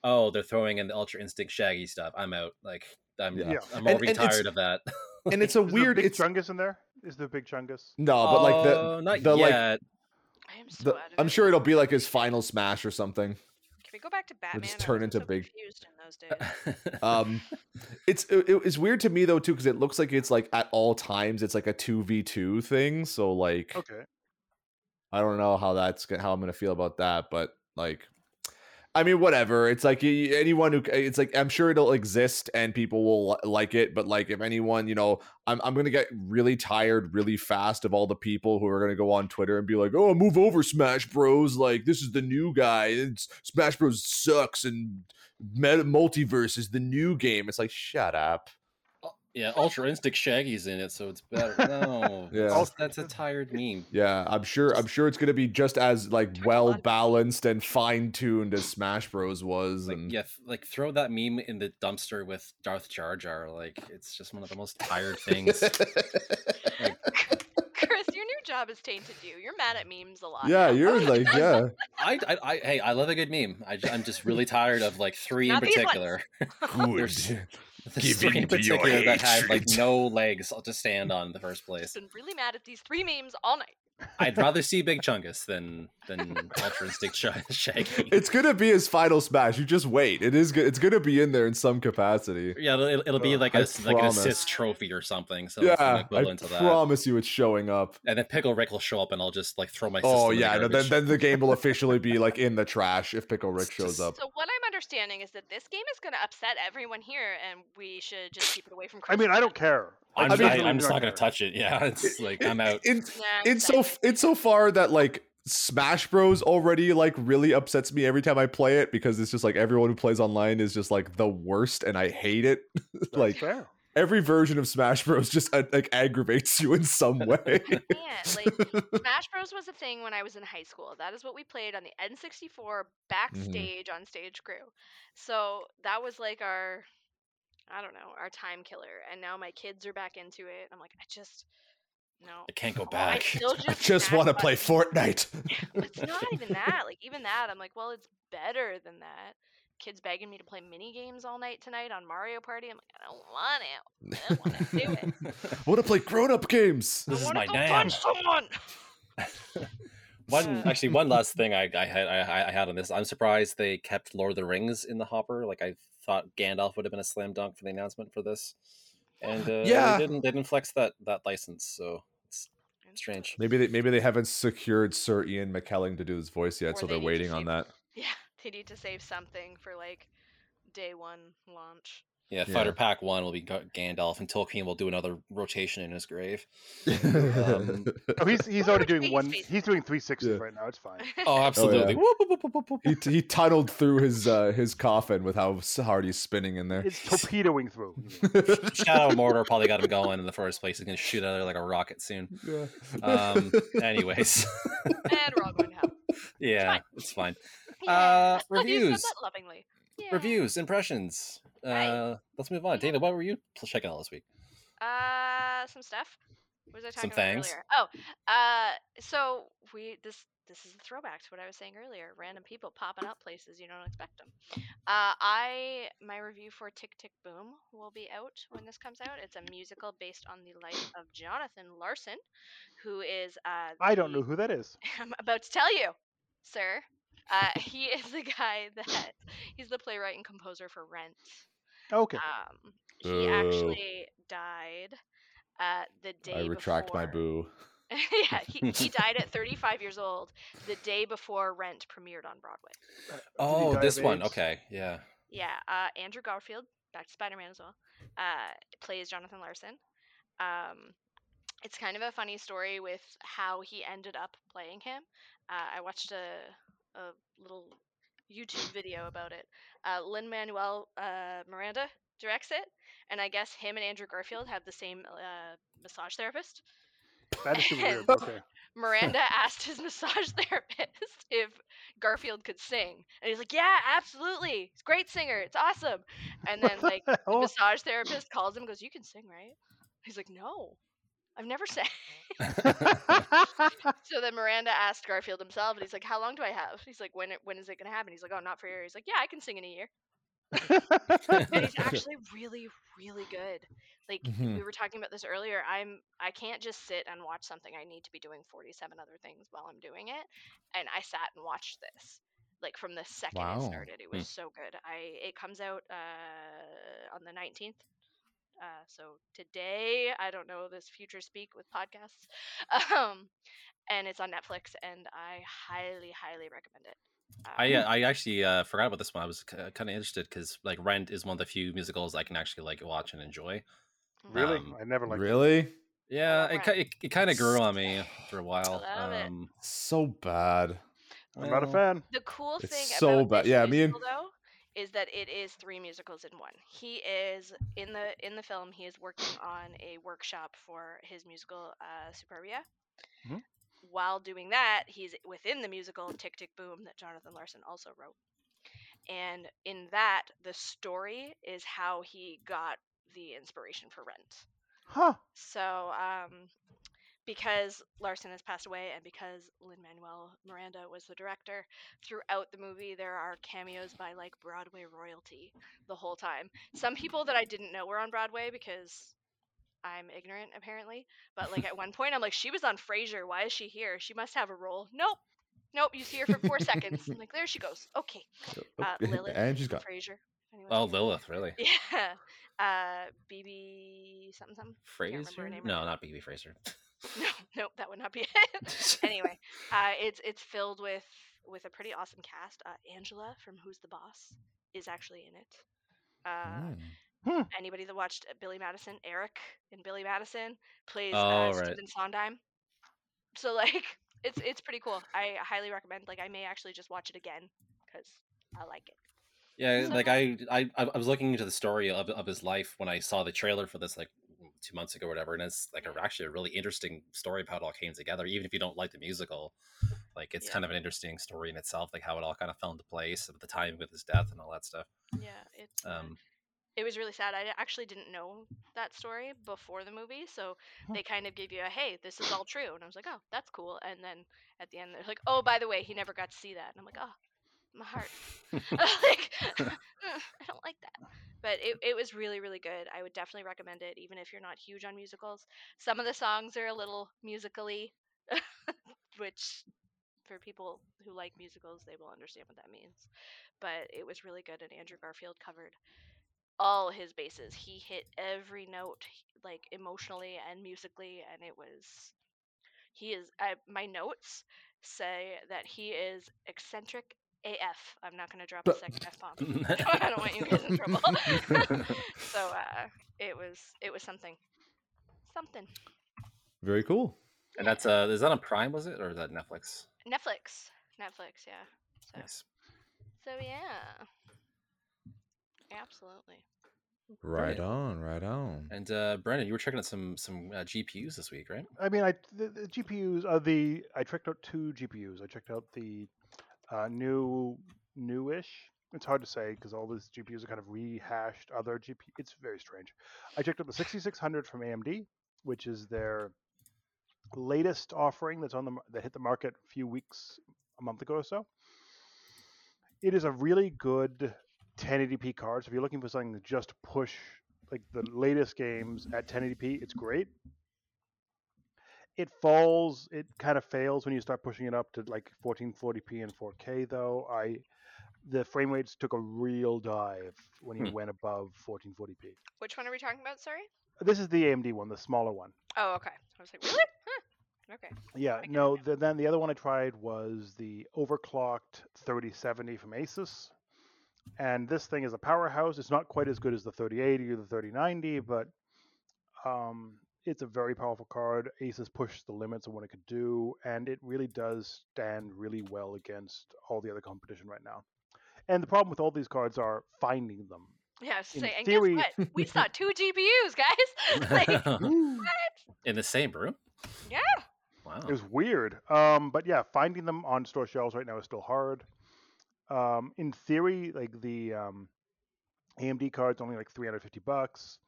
Oh, they're throwing in the Ultra Instinct Shaggy stuff. I'm out. Like, I'm Yeah. Yeah. I'm already and it's- tired of that. and it's a Is weird Big it's Chungus in there? Is there Big Chungus? no, but like the oh, not the like. I am so the, out of I'm it. sure it'll be like his final smash or something. We go back to Batman? just turn into so big- confused in those days. Um it's it, it's weird to me though too because it looks like it's like at all times it's like a 2v2 thing, so like Okay. I don't know how that's how I'm gonna feel about that, but like, I mean, whatever. It's like anyone who it's like I'm sure it'll exist and people will like it, but like if anyone, you know, I'm I'm gonna get really tired really fast of all the people who are gonna go on Twitter and be like, oh, move over, Smash Bros. Like this is the new guy. Smash Bros. sucks and Meta- multiverse is the new game. It's like shut up. Yeah, Ultra Instinct Shaggy's in it, so it's better. No, Yeah. that's, that's a tired meme. Yeah, I'm sure. I'm sure it's gonna be just as like well balanced and fine tuned as Smash Bros. was. Like and yeah, like throw that meme in the dumpster with Darth Jar Jar. Like it's just one of the most tired things. Chris, your new job has tainted you. You're mad at memes a lot. yeah, now. you're like yeah. I, I, I, hey, I love a good meme. I, am just really tired of like three Not in these ones. particular. There's, there's Give three in in to your particular that had like no legs to stand on in the first place. I've place. been really mad at these three memes all night. I'd rather see Big Chungus than than Ultra Instinct Sh- Shaggy. It's gonna be his final smash. You just wait. It is. go- It's gonna be in there in some capacity. yeah, it'll, it'll be uh, like I a s- like an assist trophy or something. So it's an yeah, I to that. promise you, it's showing up. And then Pickle Rick will show up, and I'll just like throw my. Oh system the yeah, no, then then the game will officially be like in the trash if Pickle Rick shows up. So what I'm understanding is that this game is going to upset everyone here, and we should just keep it away from. Chris I mean, I don't care. I'm, I mean- I, am just not gonna touch it. Yeah, it's like I'm out. In, Nah, I'm in so sad. in so far that like Smash Bros already like really upsets me every time I play it because it's just like everyone who plays online is just like the worst and I hate it. That's like fair. every version of Smash Bros just uh, like aggravates you in some way. I. Like Smash Bros was a thing when I was in high school. That is what we played on the N64 backstage on Stage Crew. So that was like our, I don't know, our time killer. And now my kids are back into it. I'm like, I just no. I can't go Oh, I back. still I just just want to play. Fortnite. It's not even that. Like even that, I'm like, well, it's better than that. Kids begging me to play mini games all night tonight on Mario Party. I'm like, I don't want it. I don't want to do it. I want to play grown-up games. This I is my to go name. punch someone. One actually, one last thing I, I had I, I had on this. I'm surprised they kept Lord of the Rings in the hopper. Like I thought Gandalf would have been a slam dunk for the announcement for this, and uh, Yeah. they didn't they didn't flex that that license. So it's strange. Maybe they maybe they haven't secured Sir Ian McKellen to do his voice yet, Or so they they're need to waiting on that. Yeah, they need to save something for like day one launch. Yeah, Yeah. Fighter Pack One will be Gandalf, and Tolkien will do another rotation in his grave. Um, Oh, he's he's already doing one. He's doing three sixes Yeah. right now. It's fine. Oh, absolutely. yeah. Whoop, whoop, whoop, whoop, whoop. he, he tunneled through his uh, his coffin with how s- hard he's spinning in there. It's torpedoing through. Shadow of Mordor probably got him going in the first place. He's gonna shoot out of there like a rocket soon. Yeah. Um, anyways, and we're all going to hell. yeah, it's fine. Yeah. Uh, Oh, you said reviews. that lovingly. Yeah. Reviews, impressions. Right. Uh, let's move on. Dana, what were you checking out this week? Uh, some stuff. What was I Some talking about things. earlier? Oh, uh, so we this this is a throwback to what I was saying earlier. Random people popping up places you don't expect them. Uh, I my review for Tick Tick Boom will be out when this comes out. It's a musical based on the life of Jonathan Larson, who is uh. I don't the- know who that is. I'm about to tell you, sir. Uh, he is the guy that he's the playwright and composer for Rent. Okay. Um, he Boo. actually died uh, the day. I retract my boo. yeah, he, he died at 35 years old, the day before Rent premiered on Broadway. Uh, did he Oh, this one. AIDS? Okay, yeah. Yeah, uh, Andrew Garfield, back to Spider-Man as well, uh, plays Jonathan Larson. Um, it's kind of a funny story with how he ended up playing him. Uh, I watched a a little YouTube video about it. Uh, Lin Manuel uh, Miranda directs it, and I guess him and Andrew Garfield have the same uh, massage therapist. That is super weird. Okay. Miranda asked his massage therapist if Garfield could sing, and he's like, "Yeah, absolutely. He's a great singer. It's awesome." And then like the the massage therapist calls him, and goes, "You can sing, right?" He's like, "No, I've never said. So then Miranda asked Garfield himself, and he's like, "How long do I have?" He's like, "When when is it gonna happen?" He's like, "Oh, not for a year." He's like, "Yeah, I can sing in a year." And he's actually really, really good. Like Mhm. we were talking about this earlier. I'm I can't just sit and watch something. I need to be doing 47 other things while I'm doing it. And I sat and watched this. Like from the second Wow. it started, it Hmm. was so good. I it comes out uh, on the 19th. Uh, so today, I don't know this future speak with podcasts, um, and it's on Netflix, and I highly, highly recommend it. I Um, uh, I actually uh, forgot about this one. I was kind of interested because like Rent is one of the few musicals I can actually like watch and enjoy. really? Um, I never liked it. Really? Yeah, it, it, it kind of grew on me for a while. love it. Um, So bad. I'm not a fan. The cool It's thing so about bad. this Yeah, me and- though, is that it is three musicals in one. He is in the in the film. He is working on a workshop for his musical uh, Superbia. Mhm. While doing that, he's within the musical Tick Tick Boom that Jonathan Larson also wrote. And in that, the story is how he got the inspiration for Rent. Huh. So, um, because Larson has passed away and because Lin Manuel Miranda was the director, throughout the movie there are cameos by like Broadway royalty the whole time. Some people that I didn't know were on Broadway because I'm ignorant apparently, but like at one point I'm like, she was on Frasier. Why is she here? She must have a role. Nope. Nope, you see her for four seconds. I'm like, there she goes. Okay. Uh, Lilith and she's got Frasier. if oh, here. Lilith, really? Yeah. Uh, Bebe something something. remember her Fraser? No, not Bebe Fraser. No, no, that would not be it. anyway, uh, it's it's filled with with a pretty awesome cast. Uh, Angela from Who's the Boss is actually in it. Uh, Mm. Anybody that watched uh, Billy Madison, Eric in Billy Madison plays Oh, uh, right. Stephen Sondheim. So like, it's it's pretty cool. I highly recommend. Like, I may actually just watch it again because I like it. Yeah, So- like I, I, I was looking into the story of, of his life when I saw the trailer for this like two months ago or whatever, and it's like a, actually a really interesting story of how it all came together. Even if you don't like the musical, like it's Yeah. kind of an interesting story in itself, like how it all kind of fell into place at the time with his death and all that stuff. Yeah, it's. uh, Um, it was really sad. I actually didn't know that story before the movie, so they kind of gave you a hey, this is all true, and I was like, oh, that's cool. And then at the end, they're like, oh, by the way, he never got to see that, and I'm like, oh, my heart, like, I don't like that. But it, it was really really good. I would definitely recommend it, even if you're not huge on musicals. Some of the songs are a little musically, which for people who like musicals, they will understand what that means. But it was really good, and Andrew Garfield covered all his bases. He hit every note, like emotionally and musically, and it was. He is. I, my notes say that he is eccentric AF. I'm not going to drop a second F bomb. I don't want you guys in trouble. so uh, it was. It was something. Something. Very cool. and that's uh, is that on Prime? Was it or is that Netflix? Netflix. Netflix. Yeah. So. Nice. So yeah. Absolutely. Right Brilliant. on, right on. And uh, Brendan, you were checking out some some uh, GPUs this week, right? I mean, I the, the GPUs are the I checked out two GPUs. I checked out the uh, new newish. It's hard to say because all these GPUs are kind of rehashed other GPU. It's very strange. I checked out the 6600 from AMD, which is their latest offering that's on the that hit the market a few weeks, a month ago or so. It is a really good 1080p card. So if you're looking for something to just push like the latest games at 1080p, it's great it falls it kind of fails when you start pushing it up to like 1440p and 4k though i the frame rates took a real dive when you Hmm. went above 1440p Which one are we talking about? Sorry. this is the amd one the smaller one Oh, okay. I was like, really? Huh. Okay. yeah no the, then the other one i tried was the overclocked 3070 from asus and this thing is a powerhouse it's not quite as good as the 3080 or the 3090 but um it's a very powerful card. Asus pushed the limits of what it could do, and it really does stand really well against all the other competition right now. And the problem with all these cards are finding them. Yeah, In say, and theory- guess what? We saw two GPUs, guys. like, In the same room? yeah. Wow. It was weird. Um, but yeah, finding them on store shelves right now is still hard. Um, in theory, like the um, AMD card's only like 350 bucks,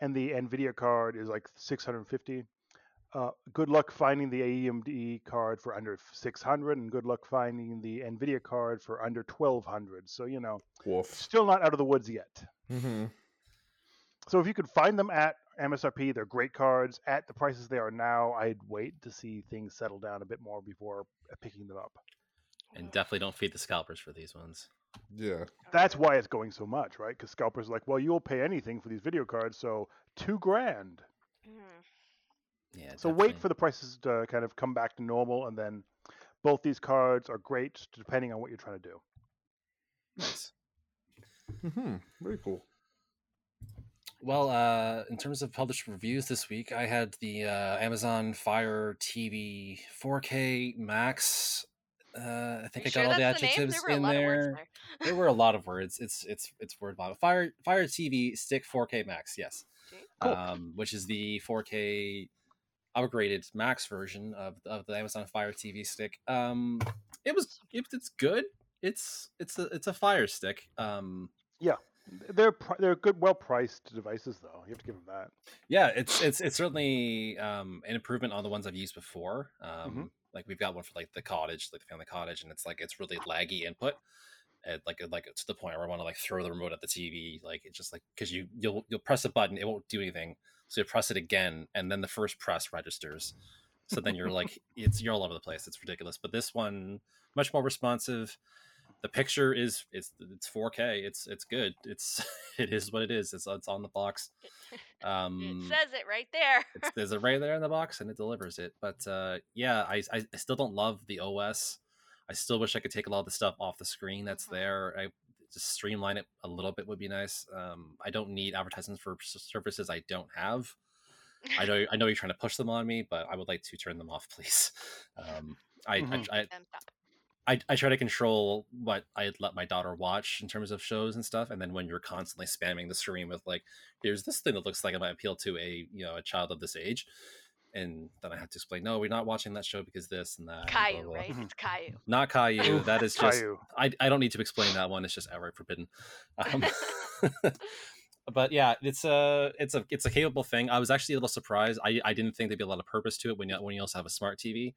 and the Nvidia card is like 650. Uh, good luck finding the AMD card for under 600, and good luck finding the Nvidia card for under 1200. So you know, Woof. still not out of the woods yet. Mm-hmm. So if you could find them at MSRP, they're great cards. At the prices they are now, I'd wait to see things settle down a bit more before picking them up. and definitely don't feed the scalpers for these ones. Yeah. That's why it's going so much, right? Because scalpers are like, well, you'll pay anything for these video cards, so two grand. Mhm. Yeah. So definitely. wait for the prices to kind of come back to normal, and then both these cards are great depending on what you're trying to do. Nice. Mm-hmm. Very cool. Well, uh, in terms of published reviews this week, I had the uh, Amazon Fire TV 4K Max. Uh, I think I got sure all the adjectives There were in lot of words there. there. there were a lot of words. It's it's it's word vomit. Fire Fire TV Stick 4K Max. Yes. Cool. um, which is the 4K upgraded Max version of, of the Amazon Fire TV stick. Um, it was it, it's good. It's it's a it's a Fire stick. Um, yeah, They're pri- they're good, well priced devices, though. You have to give them that. yeah, it's it's it's certainly um, an improvement on the ones I've used before. Um, Like we've got one for like the cottage, like the family cottage, and it's like it's really laggy input. And like like to the point where I want to like throw the remote at the TV. Like it's just like because you you'll you'll press a button, it won't do anything. So you press it again, and then the first press registers. So then you're like it's you're all over the place. It's ridiculous. But this one much more responsive. The picture is it's it's 4K. It's it's good. It's it is what it is. It's it's on the box. Um, it says it right there. it's, there's a right there in the box and it delivers it but uh yeah I, I i still don't love the os i still wish i could take a lot of the stuff off the screen that's Mhm. there i just streamline it a little bit would be nice um i don't need advertisements for services i don't have i know i know you're trying to push them on me but i would like to turn them off please um I, Mhm. I, I Them up. I, I try to control what I let my daughter watch in terms of shows and stuff, and then when you're constantly spamming the screen with like, here's this thing that looks like it might appeal to a you know a child of this age, and then I have to explain, no, we're not watching that show because this and that. and blah, Caillou, blah. right? It's Caillou. Not Caillou. That is just Caillou. I, I don't need to explain that one. It's just outright forbidden. Um, but yeah, it's a it's a it's a capable thing. I was actually a little surprised. I, I didn't think there'd be a lot of purpose to it when you when you also have a smart TV.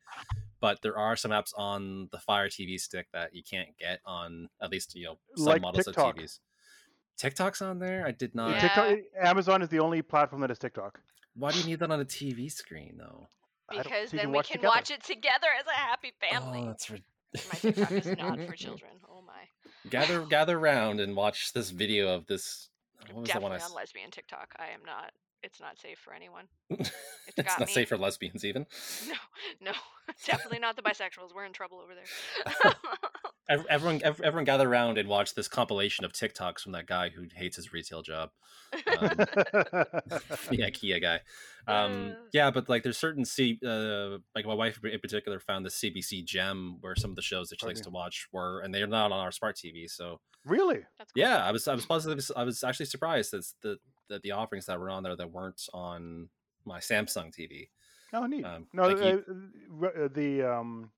But there are some apps on the Fire TV stick that you can't get on at least you know some Like models TikTok. of TVs. TikTok's on there. I did not. Yeah. TikTok, Amazon is the only platform that is TikTok. Why do you need that on a TV screen though? Because so then can we can together. watch it together as a happy family. Oh, that's rid- My TikTok is not for children. Oh my. gather gather round and watch this video of this. What Definitely I? on s- lesbian TikTok. I am not. It's not safe for anyone. it's not me. safe for lesbians even. No, no, definitely not the bisexuals. We're in trouble over there. Ev- Everyone, everyone, gather around and watch this compilation of TikToks from that guy who hates his retail job, um, the IKEA guy. Um, yeah, but like, there's certain C, uh, like my wife in particular found the CBC gem where some of the shows that she likes to watch were, and they're not on our smart TV. So really? Cool. yeah, I was, I was positive, I was actually surprised that the that the offerings that were on there that weren't on my Samsung TV. Oh, neat. Um, no, like uh, r- uh, the um,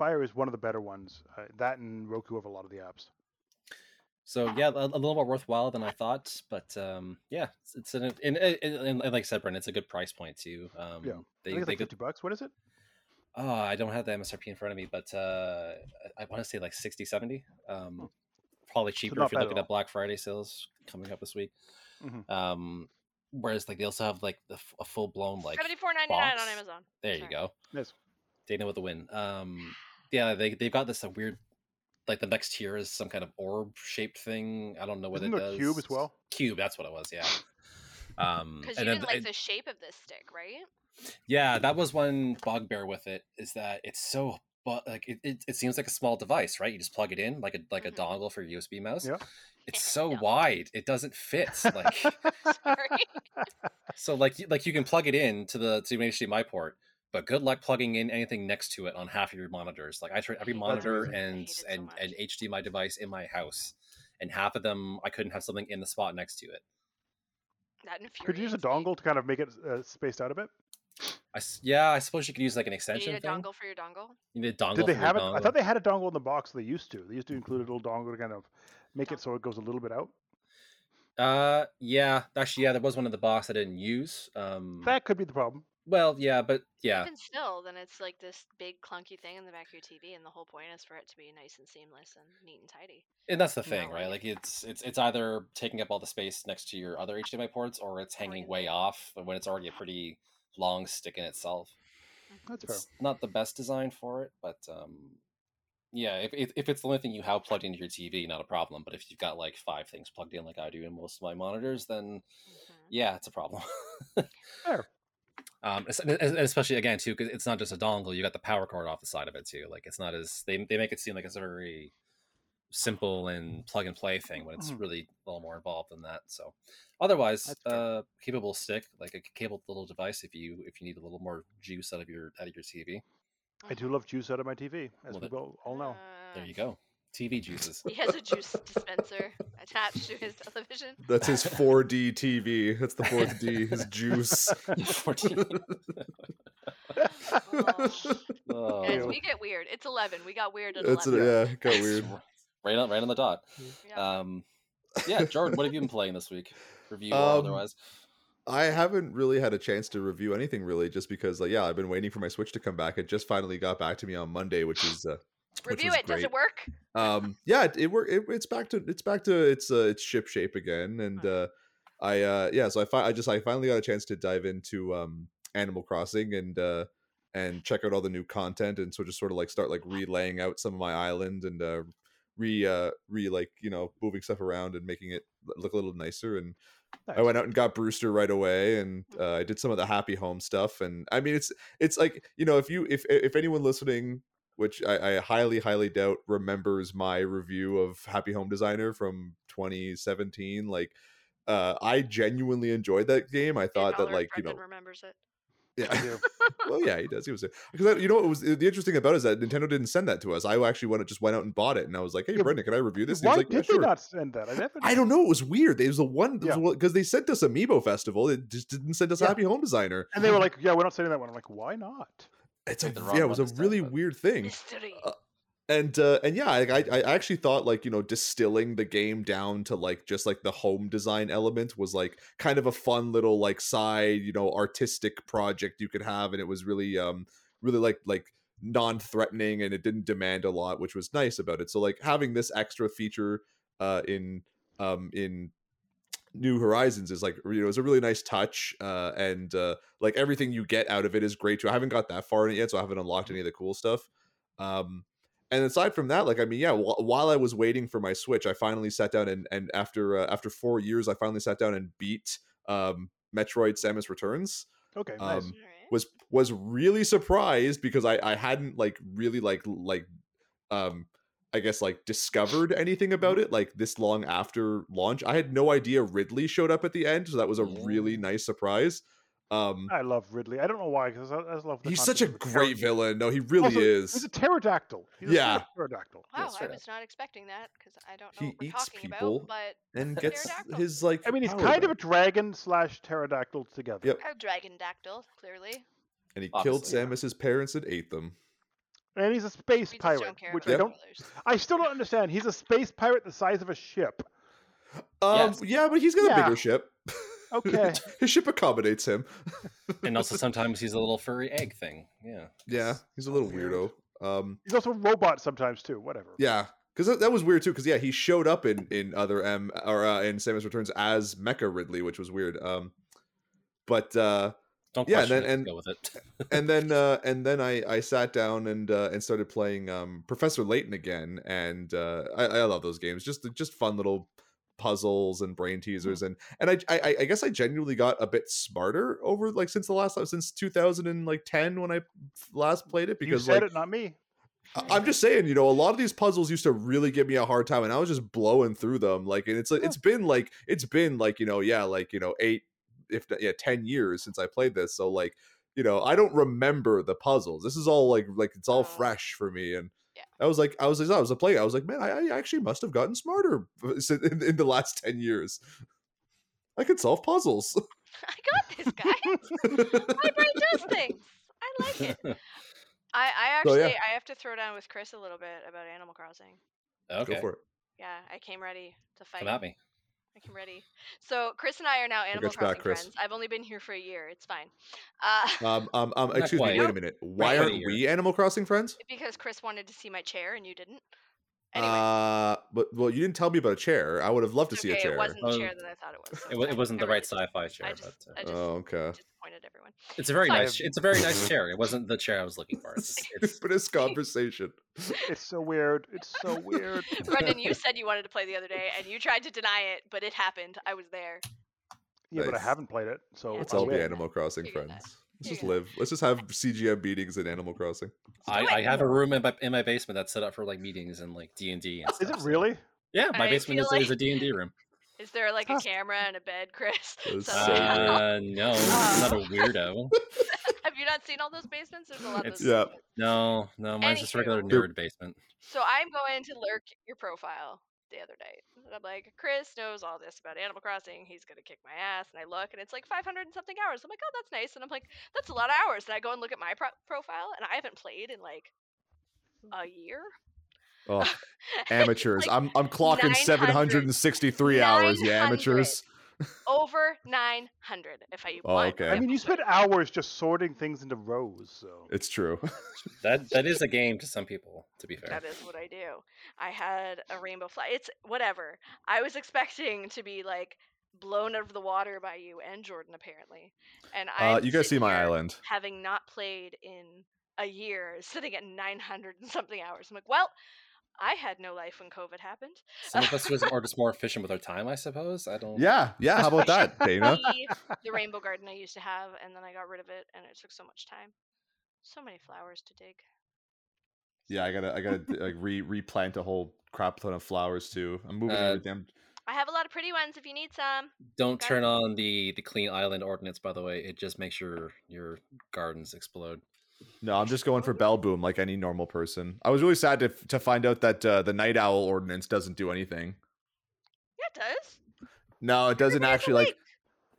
Fire is one of the better ones. Uh, that and Roku have a lot of the apps. So yeah, a, a little more worthwhile than I thought, but um, yeah, it's, it's an and, and, and, and like I said, Brent, it's a good price point too. Um, Yeah. they, I think it's they like could, fifty bucks. What is it? oh, I don't have the MSRP in front of me, but uh, I, I want to say like 60, 70. Um, probably cheaper not if you're bad at looking at. Black Friday sales coming up this week. Mhm. Um, whereas like they also have like the, f- a full blown like Seventy four ninety nine on. Amazon. there you go, Yes. Dana with the win. Um, yeah, they they've got this uh, weird. Like the next tier is some kind of orb shaped thing. I don't know what Isn't it does. Cube as well? Cube, that's what it was. Yeah. Um, Because you then didn't like it- the shape of this stick, right? yeah, that was one bugbear with it is that it's so but like it, it, it seems like a small device, right? You just plug it in like a like a Mhm. dongle for your USB mouse. Yeah. It's so no. wide, it doesn't fit. Like Sorry. so, like like you can plug it in to the to an HDMI port, but good luck plugging in anything next to it on half of your monitors. Like I tried every monitor and hate it so and much. and HDMI device in my house, and half of them I couldn't have something in the spot next to it. That Could you use a dongle to kind of make it uh, spaced out a bit? I s- yeah, I suppose you could use like an You extension need a thing. dongle for your dongle. You need a dongle. Did they for your have it? I thought they had a dongle in the box. They used to. They used to include a little dongle to kind of make it so it goes a little bit out. Uh, yeah, actually, yeah, there was one in the box I didn't use. Um, That could be the problem. Well, yeah, but yeah, Even still, then it's like this big clunky thing in the back of your TV, and the whole point is for it to be nice and seamless and neat and tidy. and that's the Yeah. thing, right? Like it's it's it's either taking up all the space next to your other HDMI ports, or it's hanging way off when it's already a pretty long stick in itself. That's fair. It's not the best design for it, but um, yeah, if, if if it's the only thing you have plugged into your TV, not a problem. But if you've got like five things plugged in, like I do in most of my monitors, then Mhm. yeah, it's a problem. Fair. Um, and especially again too, because it's not just a dongle. You got the power cord off the side of it too. Like it's not as they they make it seem like it's a very simple and plug and play thing when it's Mhm. really a little more involved than that. So, otherwise, That's fair. uh, capable stick like a cabled little device if you if you need a little more juice out of your out of your TV. I do love juice out of my TV, as Well, we that- all all know. There Uh, you go, TV juices. He has a juice dispenser attached to his television. That's his 4D TV. That's the fourth D. His juice. 14. Oh. Oh, Guys, we get weird. It's 11. We got weird at That's 11. yeah, got weird. r- Right on, right on the dot. Yeah. Um, yeah, Jordan, what have you been playing this week? Review or Um, otherwise? I haven't really had a chance to review anything really, just because like yeah, I've been waiting for my Switch to come back. It just finally got back to me on Monday, which is uh, which Review it. Does it work? um yeah it, it work it, it's back to it's back to its uh, its ship shape again and uh i uh yeah so i fi- i just i finally got a chance to dive into um animal crossing and uh and check out all the new content and so just sort of like start like relaying out some of my island and uh re uh re like you know moving stuff around and making it look a little nicer and I went out and got Brewster right away, and uh, I did some of the Happy Home stuff. And I mean, it's it's like you know, if you if if anyone listening, which I, I highly highly doubt, remembers my review of Happy Home Designer from 2017, like uh, I genuinely enjoyed that game. I thought that Fowler like you know, remembers it. yeah, I well, yeah, he does. He was because you know what was the interesting about it is that Nintendo didn't send that to us. I actually went just went out and bought it, and I was like, "Hey, Yeah, Brendan, can I review this?" And he Why was like, did "Yeah, they sure." not send that? I never. I don't know. It was weird. It was the one Yeah. because they sent us Amiibo Festival. It just didn't send us Yeah. Happy Home Designer. And they were like, "Yeah, we're not sending that one." I'm like, "Why not?" It's a the wrong yeah. It was a really but- weird thing. Uh, And uh, and yeah, I, I I actually thought like you know distilling the game down to like just like the home design element was like kind of a fun little like side you know artistic project you could have, and it was really um really like like non-threatening and it didn't demand a lot, which was nice about it. So like having this extra feature uh in um in New Horizons is like you know it's a really nice touch uh and uh like everything you get out of it is great too. I haven't got that far in it yet, so I haven't unlocked any of the cool stuff. Um and aside from that, like I mean, yeah, wh- while I was waiting for my Switch, I finally sat down and and after uh, after 4 years I finally sat down and beat um Metroid Samus Returns Okay, nice. Um, Alright. was was really surprised because I I hadn't like really like like um I guess like discovered anything about it like this long after launch. I had no idea Ridley showed up at the end, so that was a really nice surprise. Um I love Ridley. I don't know why, because I, I love. The he's such a great villain. No, he really Also, is. He's a pterodactyl. He's Yeah. straight up pterodactyl. Wow, Yes, I was not expecting that because I don't know He what we're eats talking people. about. But and gets his like I mean, he's kind of a dragon slash pterodactyl together. Yep. a dragon dactyl, clearly. and he killed Obviously, yeah. Samus's parents and ate them. And he's a space We just pirate, don't care which about I don't. I still don't understand. He's a space pirate the size of a ship. Um Yes. yeah, but he's got a bigger ship. Okay. his ship accommodates him. and also sometimes he's a little furry egg thing. Yeah. Yeah, he's a little weirdo. Um He's also a robot sometimes too. Whatever. Yeah, because that, that was weird too. Because yeah, he showed up in in other M or uh, in Samus Returns as Mecha Ridley, which was weird. Um, but uh, Don't Yeah, and then- and- go with it. and then uh, and then I I sat down and uh, and started playing um Professor Layton again, and uh, I I love those games. Just just fun little puzzles and brain teasers and and I, I I guess I genuinely got a bit smarter over like since the last since 2010 when I last played it You because said like it, not me. I'm just saying, you know, a lot of these puzzles used to really give me a hard time, and I was just blowing through them. Like, and it's like it's been like it's been like you know, yeah, like you know, eight, if yeah, ten years since I played this. So like, you know, I don't remember the puzzles. This is all like like it's all Oh. fresh for me, and Yeah. I was like, I was I was playing. I was like, man, I, I actually must have gotten smarter in, in the last ten years. I could solve puzzles. I got this guy. My brain does things. I like it. I, I So, actually yeah. I have to throw down with Chris a little bit about Animal Crossing. okay, Go for it. Yeah, I came ready to fight. come at me. I came ready. So Chris and I are now Animal Crossing back, Chris. friends. I've only been here for a year. It's fine. Uh, Um, um, um excuse me. Wait a minute. Why aren't we Animal Crossing friends? because Chris wanted to see my chair and you didn't. Anyway, Uh, but well, you didn't tell me about a chair. I would have loved to it's see a chair. It wasn't the Um, chair that I thought it was. so It, it's wa- fine. it wasn't the right sci-fi chair, I just, but I uh, just Oh, okay. Disappointed everyone. it's a very Fine. nice. It's a very nice chair. It wasn't the chair I was looking for. It's, it's but it's conversation. It's so weird. It's so weird. Brendan, you said you wanted to play the other day, and you tried to deny it, but it happened. I was there. Yeah, but I haven't played it, so Yeah, Let's all be win. Animal Crossing Figured friends. that. Let's just live. Let's just have CGM meetings in Animal Crossing. I, I have a room in my, in my basement that's set up for like meetings and like D and D Is it really? Yeah, my I basement is, like- is a D and D room. Is there like a camera and a bed, Chris? That's So- so weird. Uh, no, I'm not a weirdo. Have you not seen all those basements? There's a lot of It's- those. Yeah. No, no, mine's just regular Anywho. nerd basement. So I'm going to lurk your profile the other night. And I'm like, Chris knows all this about Animal Crossing. He's gonna kick my ass. And I look, and it's like 500 and something hours. I'm like, oh, that's nice. And I'm like, that's a lot of hours. And I go and look at my pro- profile, and I haven't played in like a year. Oh, amateurs. Like, I'm I'm clocking 763 hours. You 900. amateurs. Over 900 if I Oh, want. okay. I mean, you spent hours just sorting things into rows. So It's true. That that is a game to some people. To be fair, That is what I do. I had a rainbow fly. It's whatever. I was expecting to be like blown out of the water by you and Jordan apparently. And I Uh, you guys see my island. having not played in a year, sitting at 900 and something hours. I'm like, well, I had no life when COVID happened. some of us was, are just more efficient with our time, I suppose. I don't. Yeah, yeah. How about that, Dana? The, the rainbow garden I used to have, and then I got rid of it, and it took so much time. So many flowers to dig. Yeah, I gotta I gotta like re replant a whole crap ton of flowers too. I'm moving Uh, everything. I have a lot of pretty ones if you need some. Don't Got turn it. on the the clean island ordinance. By the way, it just makes your your gardens explode. No, I'm just going for Bell Boom like any normal person. I was really sad to to find out that uh, the Night Owl ordinance doesn't do anything. Yeah, it does. No, it doesn't Everybody's actually like awake.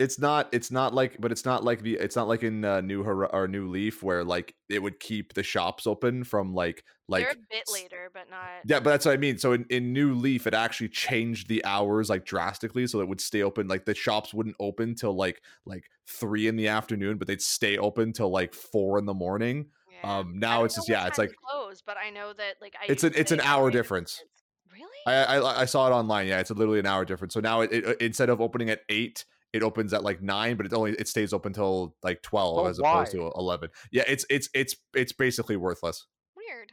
It's not it's not like but it's not like the it's not like in uh, new Hor- or new leaf where like it would keep the shops open from like like They're a bit later, but not. yeah but that's what i mean so in, in new leaf it actually changed the hours like drastically so it would stay open like the shops wouldn't open till like like three in the afternoon but they'd stay open till like four in the morning Yeah. um now it's just yeah it's like closed, but I know that like I It's an- it's an hour hour difference. Really? I, I I saw it online. Yeah, it's literally an hour difference. So now it, it instead of opening at eight, it opens at like nine, but it only it stays open till like twelve Oh, as opposed to eleven. Yeah, it's it's it's it's basically worthless. Weird.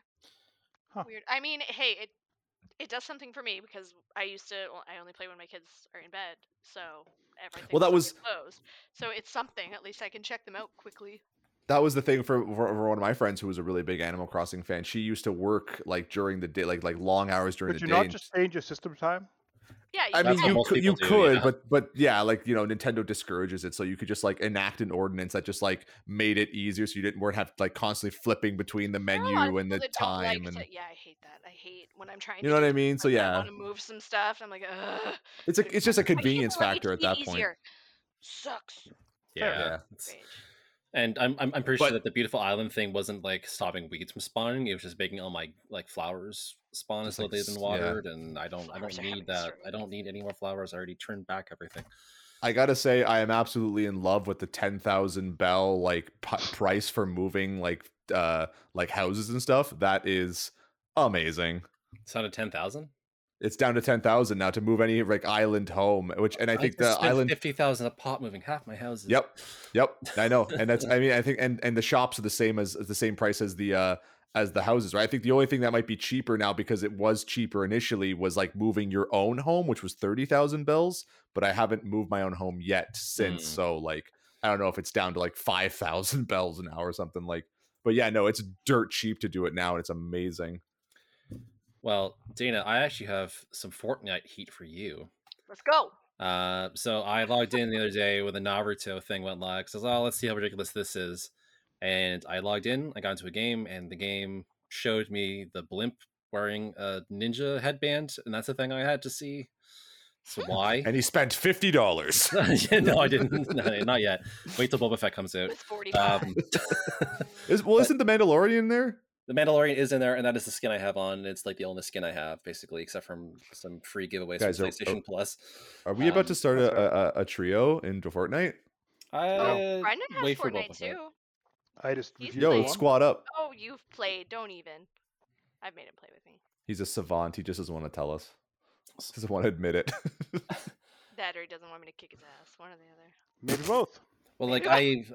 Huh. Weird. I mean, hey, it it does something for me because I used to. Well, I only play when my kids are in bed, so everything. Well, that was- closed. So it's something. At least I can check them out quickly. That was the thing for, for for one of my friends who was a really big Animal Crossing fan. She used to work like during the day, like like long hours during Could the you day. not just change your system time? Yeah. You I mean, you could, you do, could, yeah. but but yeah, like you know, Nintendo discourages it, so you could just like enact an ordinance that just like made it easier, so you didn't weren't have to like constantly flipping between the menu are a lot of and the people time like and to- yeah, I hate that. I hate when I'm trying. you to know what I mean. So yeah, I yeah, want to move some stuff. And I'm like, ugh. it's a it's just a convenience they let me factor at do it that point. easier? Sucks. Yeah. Yeah. It's- Rage. And I'm I'm, I'm pretty But- sure that the beautiful island thing wasn't like stopping weeds from spawning. It was just making all my like flowers spawn as until like, they've s- been yeah. watered, and I don't I don't need that. certain I don't need any more flowers. I already turned back everything. I gotta say, I am absolutely in love with the ten thousand bell like p- price for moving like uh like houses and stuff. That is amazing. It's not a ten thousand. It's down to ten thousand now to move any like island home, which and I think the island. fifty thousand a pot moving half my houses. Yep, yep, I know, and that's I mean I think and and the shops are the same as, as the same price as the uh as the houses, right? I think the only thing that might be cheaper now because it was cheaper initially was like moving your own home, which was thirty thousand bells, but I haven't moved my own home yet since. Hmm. So like I don't know if it's down to like five thousand bells an hour or something like but yeah, no, it's dirt cheap to do it now, and it's amazing. Well, Dana, I actually have some Fortnite heat for you. Let's go. Uh, so I logged in the other day when the Naruto thing went live. 'cause I was, oh, let's see how ridiculous this is. And I logged in, I got into a game, and the game showed me the blimp wearing a ninja headband, and that's the thing I had to see. So why? And he spent fifty dollars. No, I didn't. No, not yet. Wait till Boba Fett comes out. It's 45. Um, Is well, isn't the Mandalorian there? The Mandalorian is in there, and that is the skin I have on. It's like the only skin I have, basically, except from some free giveaways Guys, from are- PlayStation are- Plus. Are we about Um, to start a, a, a trio in Fortnite? I oh, Brendan has wait for Fortnite Boba too. I just He's refuse Yo, to playing. squad up. Oh, you've played. Don't even. I've made him play with me. He's a savant. He just doesn't want to tell us. Doesn't want to admit it. That or he doesn't want me to kick his ass. One or the other. Maybe both. Well, like I've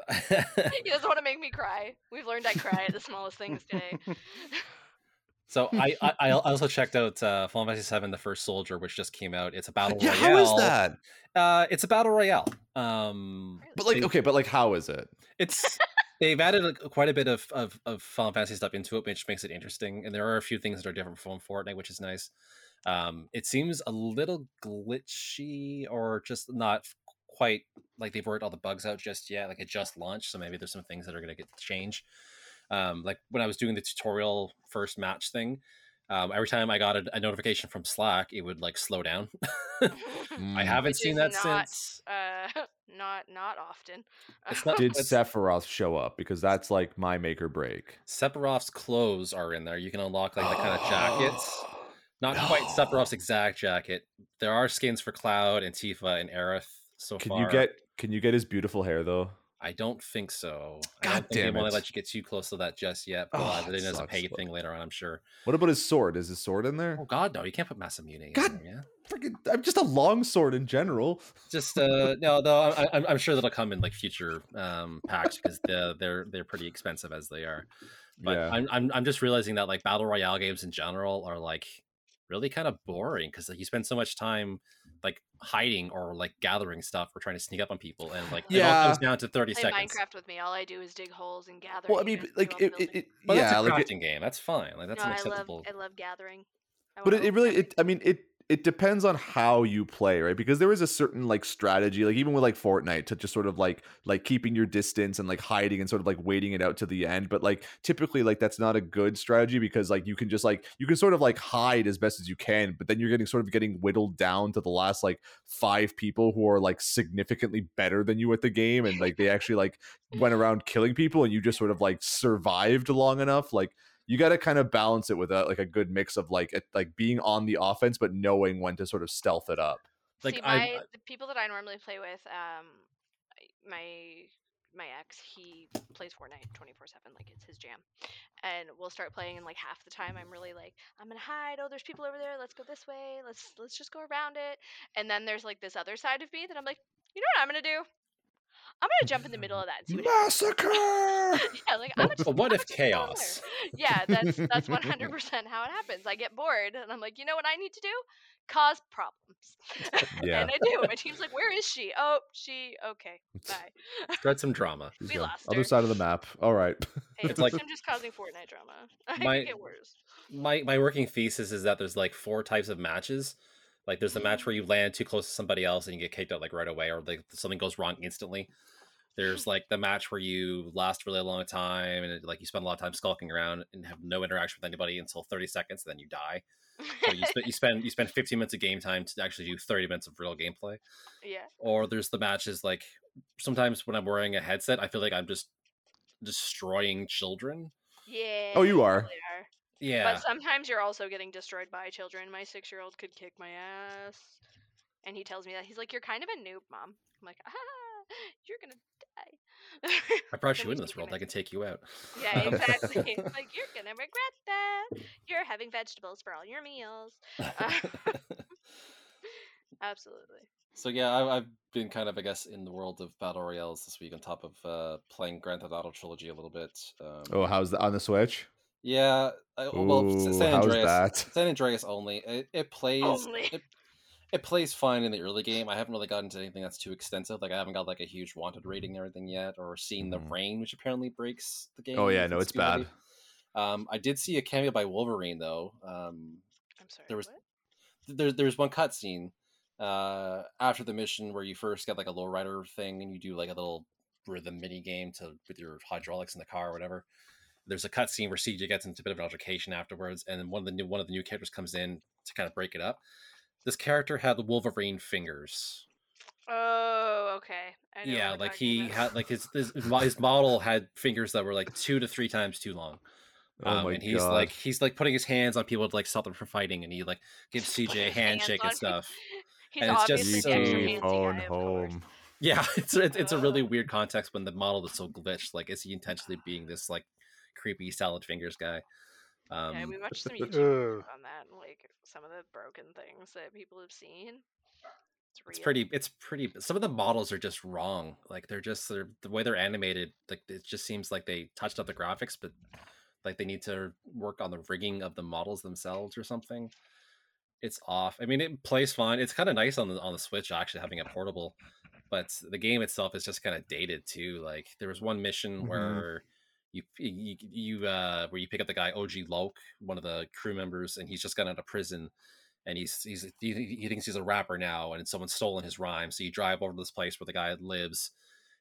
He doesn't want to make me cry. We've learned I cry at the smallest things today. so I, I I also checked out uh, Final Fantasy VII: The First Soldier, which just came out. It's a battle yeah, royale. how is that? Uh, it's a battle royale. Um, But like, they- okay, but like, how is it? it's they've added a, quite a bit of, of of Final Fantasy stuff into it, which makes it interesting. And there are a few things that are different from Fortnite, which is nice. Um, it seems a little glitchy or just not quite like they've worked all the bugs out just yet. Like it just launched, so maybe there's some things that are going to get changed. Um, like when I was doing the tutorial first match thing, um, every time I got a, a notification from Slack, it would like slow down. I Mm. haven't Which seen that not, since. Uh, not not often. It's not- Did It's- Sephiroth show up? Because that's like my make or break. Sephiroth's clothes are in there. You can unlock like the kind of jackets. Not quite Sephiroth's exact jacket. There are skins for Cloud and Tifa and Aerith so Can far. you get? Can you get his beautiful hair though? I don't think so. I God don't think damn they want to let you get too close to that just yet. But Oh, I it there's a paid thing later on, I'm sure. What about his sword? Is his sword in there? Oh God, no! You can't put Masamune in God. there, yeah. Freaking, I'm just a long sword in general. Just uh, no, though. I, I'm, I'm sure that'll come in like future um packs because the, they're they're pretty expensive as they are. But yeah. I'm, I'm I'm just realizing that like battle royale games in general are like really kind of boring because like you spend so much time like hiding or like gathering stuff or trying to sneak up on people and like it all Yeah. comes down to 30 Play seconds. Minecraft with me. All I do is dig holes and gather. well, I mean, like it, it, it But yeah, that's a like crafting it, game. That's fine. Like that's no, an I love acceptable. I love gathering. I but it, it really, it, I mean, it it depends on how you play, right? Because there is a certain like strategy, like even with like Fortnite, to just sort of like like keeping your distance and like hiding and sort of like waiting it out to the end. But like typically, like that's not a good strategy because like you can just like you can sort of like hide as best as you can, but then you're getting sort of getting whittled down to the last like five people who are like significantly better than you at the game, and like they actually like went around killing people, and you just sort of like survived long enough, like you got to kind of balance it with a, like a good mix of like it, like being on the offense but knowing when to sort of stealth it up. Like, See, I- the people that I normally play with, um, my my ex, he plays Fortnite twenty four seven, like it's his jam, and we'll start playing, and like half the time I'm really like, I'm gonna hide. Oh, there's people over there. Let's go this way. Let's let's just go around it. And then there's like this other side of me that I'm like, you know what I'm gonna do? I'm gonna jump in the middle of that and see what. Massacre! Yeah, like I'm But, just, but what I'm if just gonna go in there. chaos? Yeah, that's that's 100 percent how it happens. I get bored, and I'm like, you know what I need to do? Cause problems. Yeah. and I do. My team's like, where is she? Oh, she. Okay, bye. Spread some drama. She's We gone. lost Other her. side of the map. All right. Hey, It's like- I'm just causing Fortnite drama. I My- get worse. my my working thesis is that there's like four types of matches. Like there's the match where you land too close to somebody else and you get kicked out like right away, or like something goes wrong instantly. There's like the match where you last really a long time and like you spend a lot of time skulking around and have no interaction with anybody until 30 seconds, and then you die. So you, sp- you spend you spend 15 minutes of game time to actually do 30 minutes of real gameplay. yeah. Or there's the matches like sometimes when I'm wearing a headset, I feel like I'm just destroying children. Yeah. Oh, you are. totally are. Yeah, But sometimes you're also getting destroyed by children. My six year old could kick my ass. And he tells me that. He's like, You're kind of a noob, mom. I'm like, Ah, you're going to die. I brought you we into this world. I can take you out. Yeah, exactly. Like, You're going to regret that. You're having vegetables for all your meals. Absolutely. So yeah, I, I've been kind of, I guess, in the world of battle royales this week, on top of uh, playing Grand Theft Auto trilogy a little bit. Um, Oh, how's the on the Switch? Yeah. I, well, San Andreas, that? San Andreas only. It, it plays. Only. It, It plays fine in the early game. I haven't really gotten to anything that's too extensive. Like I haven't got like a huge wanted rating and everything yet, or seen the Mhm. rain, which apparently breaks the game. Oh yeah, if no, it's bad. Um, I did see a cameo by Wolverine though. Um, I'm sorry. there was- what? there, there's one cutscene uh, after the mission where you first get like a lowrider thing and you do like a little rhythm mini game to with your hydraulics in the car or whatever. There's a cutscene where CJ gets into a bit of an altercation afterwards, and then one of the new one of the new characters comes in to kind of break it up. This character had the Wolverine fingers. Oh, okay. I know Yeah, like he about. had like his, his his model had fingers that were like two to three times too long. Oh Um, my and he's god. like he's like putting his hands on people to like stop them from fighting, and he like gives CJ a handshake and stuff. He's and it's just so- the extra Yee, fancy phone guy, of course. home. Yeah, it's it's, it's a really weird context when the model is so glitched. Like, is he intentionally being this like creepy salad fingers guy? Um, yeah, we watched some YouTube on that, and like some of the broken things that people have seen. It's, it's pretty. It's pretty. Some of the models are just wrong. Like they're just they're, the way they're animated. Like it just seems like they touched up the graphics, but like they need to work on the rigging of the models themselves or something. It's off. I mean, it plays fine. It's kind of nice on the on the Switch actually having it portable, but the game itself is just kind of dated too. Like there was one mission Mhm. where you you you uh where you pick up the guy OG Loc, one of the crew members, and he's just got out of prison, and he's he's he, thinks he's a rapper now, and someone's stolen his rhyme. So you drive over to this place where the guy lives,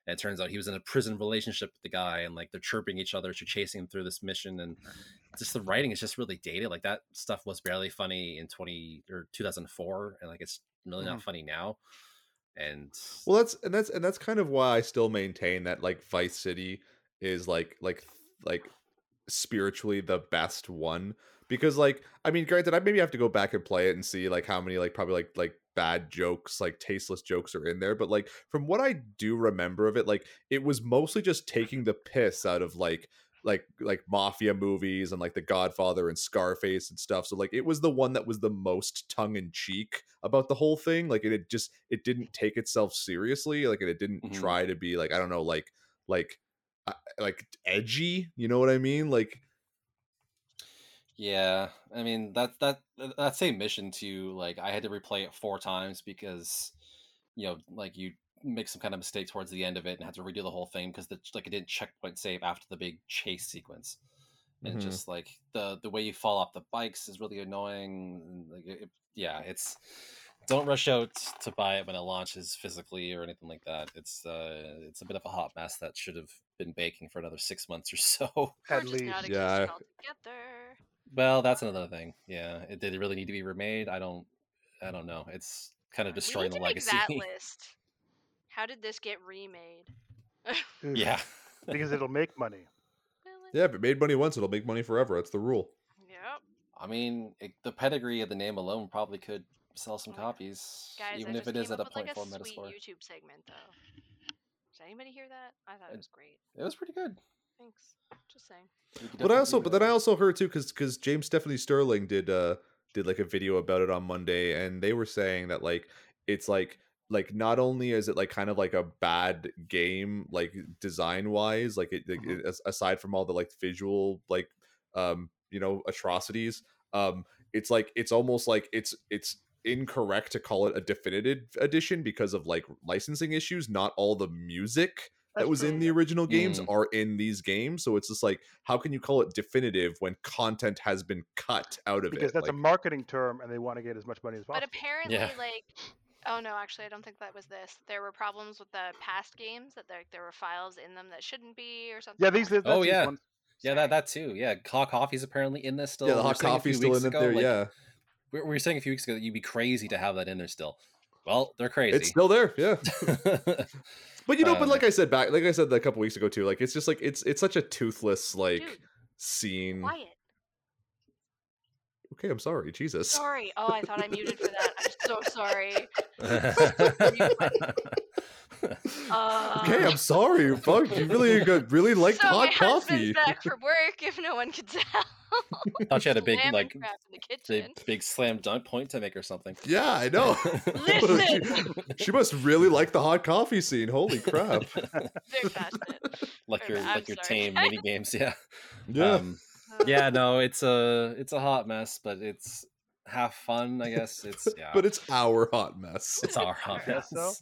and it turns out he was in a prison relationship with the guy, and like they're chirping each other, so chasing him through this mission, and just the writing is just really dated. Like that stuff was barely funny in twenty or two thousand four, and like it's really not funny now. And Well, that's and that's and that's kind of why I still maintain that like Vice City is like like like spiritually the best one because like I mean, granted, I maybe have to go back and play it and see like how many like probably like like bad jokes, like tasteless jokes are in there. But like from what I do remember of it, like it was mostly just taking the piss out of like like like mafia movies and like The Godfather and Scarface and stuff. So like it was the one that was the most tongue in cheek about the whole thing. Like it, it just it didn't take itself seriously. Like it didn't Mhm. try to be like I don't know like like like edgy. You know what I mean? Like Yeah, I mean that that that same mission too. Like I had to replay it four times because you know, like you make some kind of mistake towards the end of it and had to redo the whole thing because the like it didn't checkpoint save after the big chase sequence. And Mhm. just like the the way you fall off the bikes is really annoying. Like it, yeah, it's don't rush out to buy it when it launches physically or anything like that. It's uh it's a bit of a hot mess that should have been baking for another six months or so. Or At least. Yeah. Well, that's another thing. Yeah, it did it really need to be remade? I don't, I don't know. It's kind of we destroying need the to make legacy. that list. How did this get remade? Yeah, because it'll make money. Yeah, if it made money once, it'll make money forever. That's the rule. Yep. I mean, it, the pedigree of the name alone probably could sell some Yeah. copies, Guys, even I if it is at a point with, like, 0.4 a Metascore. sweet YouTube segment though. Did anybody hear that? I thought Uh, it was great. It was pretty good. Thanks. Just saying. But I also, but then I also heard too, because because James Stephanie Sterling did uh did like a video about it on Monday, and they were saying that like it's like like not only is it like kind of like a bad game like design wise, like it, like, Mhm. it- aside from all the like visual like um you know atrocities, um it's like it's almost like it's it's incorrect to call it a definitive edition because of like licensing issues. Not all the music that was true. in the original games Mm. are in these games. So it's just like, how can you call it definitive when content has been cut out of because it? Because that's a marketing term, and they want to get as much money as possible. But apparently, Yeah. like, oh no, actually, I don't think that was this. There were problems with the past games that there there were files in them that shouldn't be or something. yeah, these. else. that's Oh, yeah. ones. Yeah, that that too. Yeah, hot coffee's apparently in this still. yeah, the hot coffee's still weeks in it ago, there. like, yeah, we we were saying a few weeks ago that you'd be crazy to have that in there still. Well, they're crazy. it's still there. Yeah, but you know, but Uh, like I said back, like I said a couple weeks ago too, like it's just like it's it's such a toothless like Dude, scene. quiet. Okay, I'm sorry, Jesus. Sorry. Oh, I thought I muted for that. I'm so sorry. Uh, Okay, I'm sorry. Fuck, you really got really liked so my hot husband's coffee. back from work. If no one could tell. Thought you had a big Slamming like crap in the big, kitchen. big slam dunk point to make or something. Yeah, I know. Listen. she, she must really like the hot coffee scene. Holy crap! Very passionate. like your I'm like your sorry. tame mini games. Yeah. Yeah. Um, yeah, no, it's a it's a hot mess, but it's half fun, I guess. It's yeah, but it's our hot mess. it's our hot mess. so.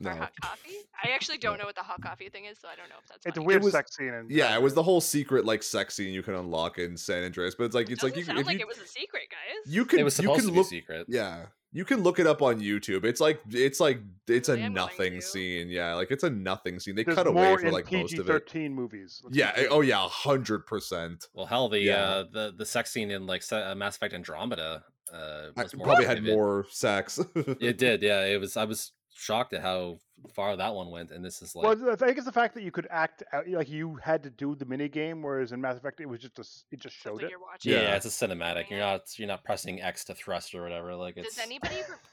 Mess. For No. hot coffee? I actually don't know what the hot coffee thing is, so I don't know if that's. It's a funny. weird was- sex scene. In Yeah, it was the whole secret like sex scene you can unlock in San Andreas, but it's like it's Doesn't like you, sound if like you, it was a secret, guys. you can It was you supposed can to be look secret. yeah you can look it up on YouTube. It's like it's like it's Really? a I'm going nothing scene. Yeah, like it's a nothing scene. They There's cut away more for in like most PG of it. thirteen movies. let's be Yeah. clear. Oh yeah. hundred percent. Well, hell, the Yeah. uh, the the sex scene in like uh, Mass Effect Andromeda uh, was more Probably had vivid. more sex. It did, yeah. It was. I was shocked at how far that one went, and this is like well, I think it's the fact that you could act out, like you had to do the mini game, whereas in Mass Effect it was just a, s- it just Sounds showed like it. you're watching. yeah, Yeah. it's a cinematic. You're not you're not pressing X to thrust or whatever. Like it's Does anybody? Re-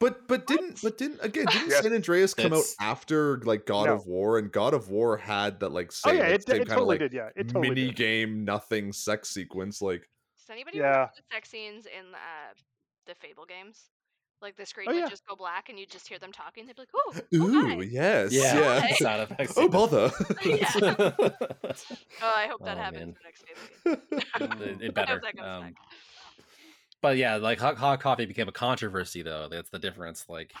But but didn't but didn't again didn't Yes. San Andreas come It's- out after like God No. of War and God of War had that like Oh same, yeah, it, same it kind of totally like did. Yeah, it totally mini did. game nothing sex sequence like does anybody Yeah. remember the sex scenes in uh, the Fable games? Like the screen Oh, would yeah. just go black, and you'd just hear them talking. They'd be like, "Oh, ooh oh, hi." yes yeah, yeah, sound effects. oh bother Yeah. Oh, I hope that Oh, happens man. in the next game. it, it better. hope that comes Um, but yeah, like hot, hot coffee became a controversy though. That's the difference. Like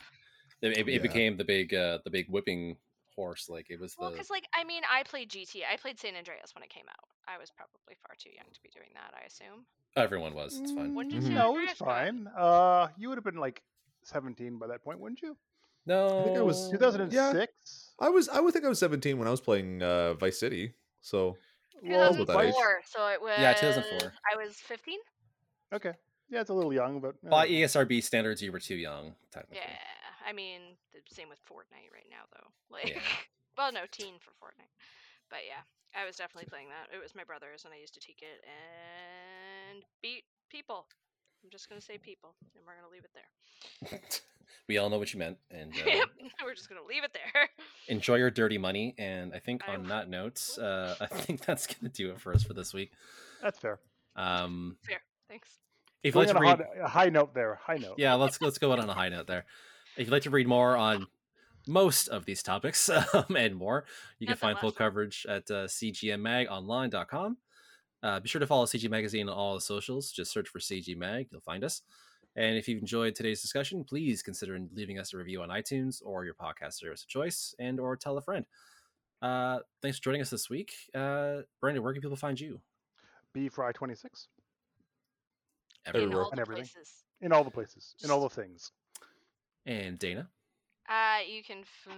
it, it, Yeah. it became the big uh, the big whipping horse. Like it was Well, the because like I mean, I played GT. I played San Andreas when it came out. I was probably far too young to be doing that. I assume. everyone was. It's fine. When did Mhm. No, it was Andreas come out? fine. Uh, you would have been like seventeen by that point, wouldn't you? No, I think I was- Two thousand and six. I was I would think I was 17 when I was playing uh Vice City so Well, with that age. 2004. So it was. Yeah, 2004. I was 15. okay. Yeah, it's a little young, but uh, By ESRB standards, you were too young. Technically. Yeah, I mean, the same with Fortnite right now, though. Like, Yeah. well, no, teen for Fortnite. But yeah, I was definitely playing that. It was my brother's, and I used to take it and beat people. I'm just gonna say people, and we're gonna leave it there. we all know what you meant, and uh, yep, we're just gonna leave it there. enjoy your dirty money. And I think I on that note, uh, I think that's gonna do it for us for this week. that's fair. Um, Fair, thanks. if you'd like to read, a high note there. High note. yeah, let's let's go out on a high note there. If you'd like to read more on most of these topics um, and more, you can Not that find full coverage at uh, cgmagonline.com. Uh, be sure to follow CG Magazine on all the socials. Just search for CG Mag, you'll find us. And if you've enjoyed today's discussion, please consider leaving us a review on iTunes or your podcast service of choice, and or tell a friend. Uh, thanks for joining us this week, uh, Brendan. Where can people find you? B Frye twenty six In Everywhere. all And everything. places. in all the places, in all the things. And Dana. Uh, you can f-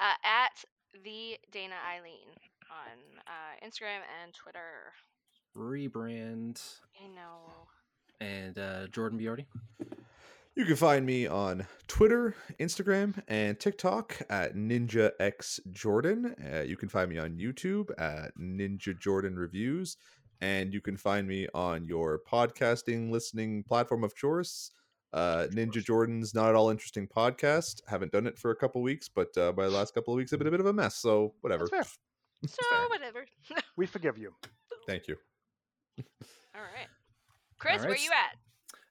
uh, at the Dana Eileen on uh, Instagram and Twitter. Rebrand I know. and uh, Jordan Biordi. You can find me on Twitter, Instagram, and TikTok at Ninja X Jordan. Uh, you can find me on YouTube at Ninja Jordan Reviews, and you can find me on your podcasting listening platform of choice. Uh, Ninja Jordan's not at all interesting podcast. Haven't done it for a couple weeks, but uh, by the last couple of weeks, I've been a bit of a mess. So whatever. That's fair. So whatever. We forgive you. Thank you. All right. Chris, where right. you at?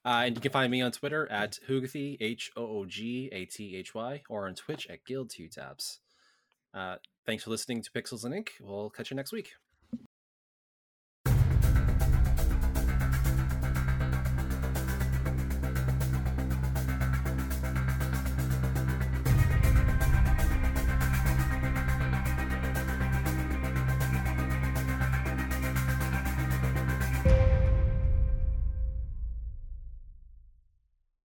Uh, and you can find me on Twitter at Hoogathy, H O O G A T H Y, or on Twitch at Guild Two Taps. Uh, thanks for listening to Pixels and Ink. We'll catch you next week.